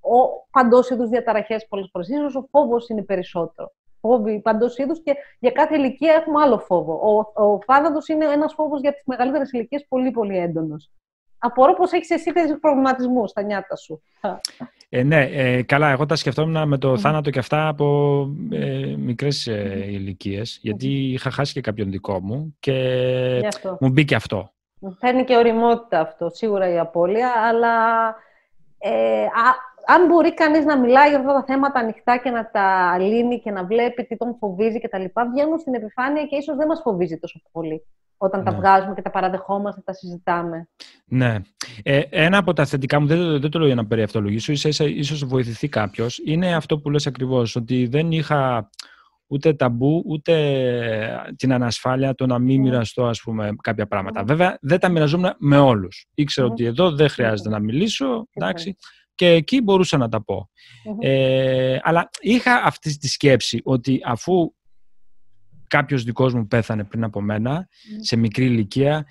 ο, παντός είδους διαταραχές πολλές φορές. Ίσως ο φόβος είναι περισσότερο. Φόβοι παντός είδους και για κάθε ηλικία έχουμε άλλο φόβο. Ο, ο θάνατος είναι ένας φόβος για τις μεγαλύτερες ηλικίες πολύ πολύ έντονος. Απορώ πως έχεις εσύ τέτοιους προβληματισμούς στα νιάτα σου. Ε, ναι, ε, καλά, εγώ τα σκεφτόμουν με το θάνατο και αυτά από ε, μικρές ε, ηλικίες, γιατί είχα χάσει και κάποιον δικό μου και Γι' αυτό. μου μπήκε αυτό. Μου Φέρνει και οριμότητα αυτό, σίγουρα η απώλεια, αλλά ε, α- αν μπορεί κανείς να μιλάει για αυτά τα θέματα ανοιχτά και να τα λύνει και να βλέπει τι τον φοβίζει και τα λοιπά, βγαίνουν στην επιφάνεια και ίσως δεν μας φοβίζει τόσο πολύ όταν τα Ναι. βγάζουμε και τα παραδεχόμαστε, τα συζητάμε. Ναι. Ε, ένα από τα θετικά μου, δεν, δεν το λέω για να περιευτολογήσω, ίσα, ίσα, ίσως βοηθηθεί κάποιος, είναι αυτό που λες ακριβώς, ότι δεν είχα ούτε ταμπού, ούτε την ανασφάλεια το να μην Μμμ. μοιραστώ, ας πούμε, κάποια πράγματα. Μμμ. Βέβαια, δεν τα μοιραζόμουν με όλους. Ήξερα Μμμ. ότι εδώ δεν χρειάζεται να μιλήσω, Συμφωνώ. εντάξει, και εκεί μπορούσα να τα πω. Μμμ. Ε, αλλά είχα αυτή τη σκέψη ότι αφού κάποιος δικός μου πέθανε πριν από μένα, σε μικρή ηλικία,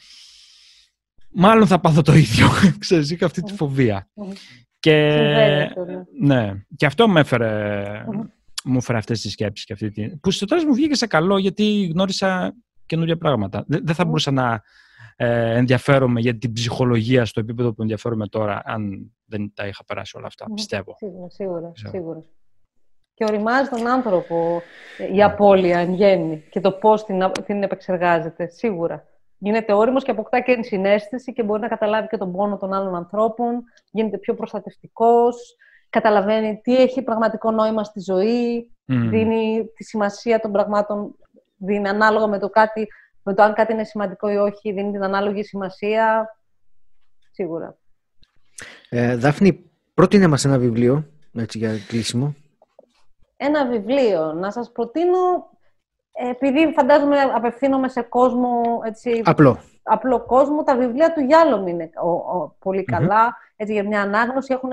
μάλλον θα πάθω το ίδιο. Ξέρεις, είχα αυτή τη Μμμ. φοβία. Μμμ. Και, Συμβαίνει αυτό, ναι. ναι, και αυτό με έφερε, Μμμ. μου έφερε αυτές τις σκέψεις. Και αυτή τη, που στο τέλος μου βγήκε σε καλό γιατί γνώρισα καινούργια πράγματα. Δεν, δεν θα Μμμ. μπορούσα να ε, ενδιαφέρομαι για την ψυχολογία στο επίπεδο που ενδιαφέρομαι τώρα αν δεν τα είχα περάσει όλα αυτά, Μμμ. πιστεύω. Σίγουρα, σίγουρα, Ξέρω. σίγουρα. Και οριμάζει τον άνθρωπο ε, η απώλεια εν γέννη και το πώς την, α- την επεξεργάζεται, σίγουρα. Γίνεται όριμος και αποκτά και συνέστηση και μπορεί να καταλάβει και τον πόνο των άλλων ανθρώπων, γίνεται πιο προστατευτικός, καταλαβαίνει τι έχει πραγματικό νόημα στη ζωή, Μμ. δίνει τη σημασία των πραγμάτων, δίνει ανάλογα με το, κάτι, με το αν κάτι είναι σημαντικό ή όχι, δίνει την ανάλογη σημασία, σίγουρα. Ε, Δάφνη, πρότεινε μας ένα βιβλίο, έτσι για κλείσιμο. Ένα βιβλίο. Να σας προτείνω, ε, επειδή φαντάζομαι απευθύνομαι σε κόσμο, έτσι, Απλό. απλό κόσμο, τα βιβλία του Γιάλομ είναι ο, ο- πολυ καλά, έτσι, για μια ανάγνωση. Έχουν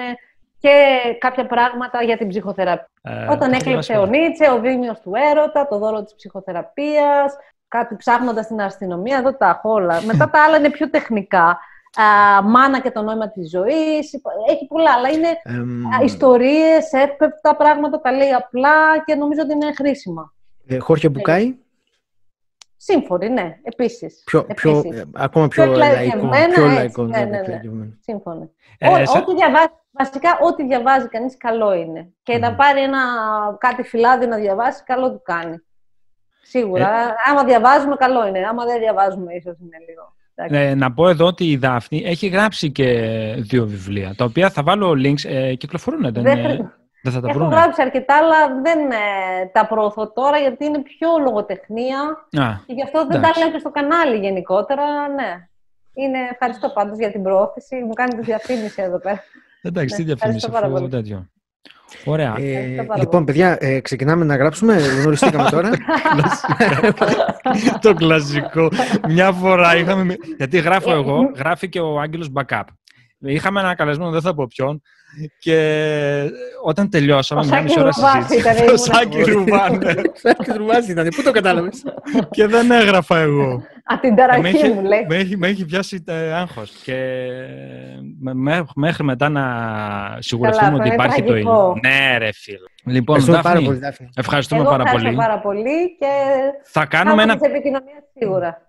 και κάποια πράγματα για την ψυχοθεραπεία. Ε, Όταν το έκλεψε διαβάσαμε. ο Νίτσε, ο Δήμιος του Έρωτα, το δώρο της ψυχοθεραπείας, κάτι ψάχνοντας την αστυνομία, εδώ τα έχω όλα. Μετά τα άλλα είναι πιο τεχνικά. Α, μάνα και το νόημα της ζωής, έχει πολλά, αλλά είναι Εμ, Α, ιστορίες, εύπεπτα πράγματα, τα λέει απλά και νομίζω ότι είναι χρήσιμα. ε, Χόρχε Μπουκάη, Σύμφωνοι, ναι, επίσης. πιο, πιο, επίσης. ε, ακόμα πιο, Πιο λαϊκό. εκλαϊκευμένα, Πιο έτσι, λαϊκό, ναι, ναι, ναι, ναι. εκλαϊκευμένο. Σύμφωνοι. Ε, Ό, σε- ό,τι διαβάζει, βασικά, ό,τι διαβάζει κανείς καλό είναι. Και να Μμμ. πάρει ένα κάτι φυλάδι να διαβάσει, καλό του κάνει. Σίγουρα. Ε. Άμα διαβάζουμε, καλό είναι. Άμα δεν διαβάζουμε, ίσως είναι λίγο. Εντάξει. Ε, να πω εδώ ότι η Δάφνη έχει γράψει και δύο βιβλία, τα οποία θα βάλω links, ε, κυκλοφορούν, δεν, Δεν ε, χρει- δεν θα τα Έχω βρουν. γράψει αρκετά, αλλά δεν ε, τα προωθώ τώρα, γιατί είναι πιο λογοτεχνία. Α, Και γι' αυτό δεν Εντάξει. τα λέω και στο κανάλι γενικότερα, ναι. Είναι, ευχαριστώ πάντως για την προώθηση. Μου κάνετε διαφήμιση εδώ πέρα. εντάξει, τι Ναι, διαφήμιση ευχαριστώ πάρα αφού πολύ. τέτοιο. Ωραία. Ε, Ευχαριστώ πάρα λοιπόν, παιδιά, ε, ξεκινάμε να γράψουμε. Γνωριστήκαμε τώρα. το κλασικό. Μια φορά είχαμε. μι- Γιατί γράφω Ε, εγώ, μ- γράφει και ο Άγγελος Backup. Είχαμε ένα καλεσμένο, δεν θα πω ποιον. Και όταν τελειώσαμε, μια μισή ώρα συζήτηση. Ο Σάκη Ρουβάν. Σάκη Ρουβάν ήταν. Πού το κατάλαβες; Και δεν έγραφα εγώ. Α, την ταραχή μου, λέει. Με έχει, με έχει πιάσει ε, άγχος. Και μέχρι μετά να σιγουρευτούμε ότι υπάρχει το ίδιο. Ναι, ρε φίλε. Λοιπόν, Δάφνη, πάρα πολύ, Δάφνη. ευχαριστούμε Εγώ πάρα πολύ. πάρα πολύ και θα κάνουμε ένα... επικοινωνία σίγουρα.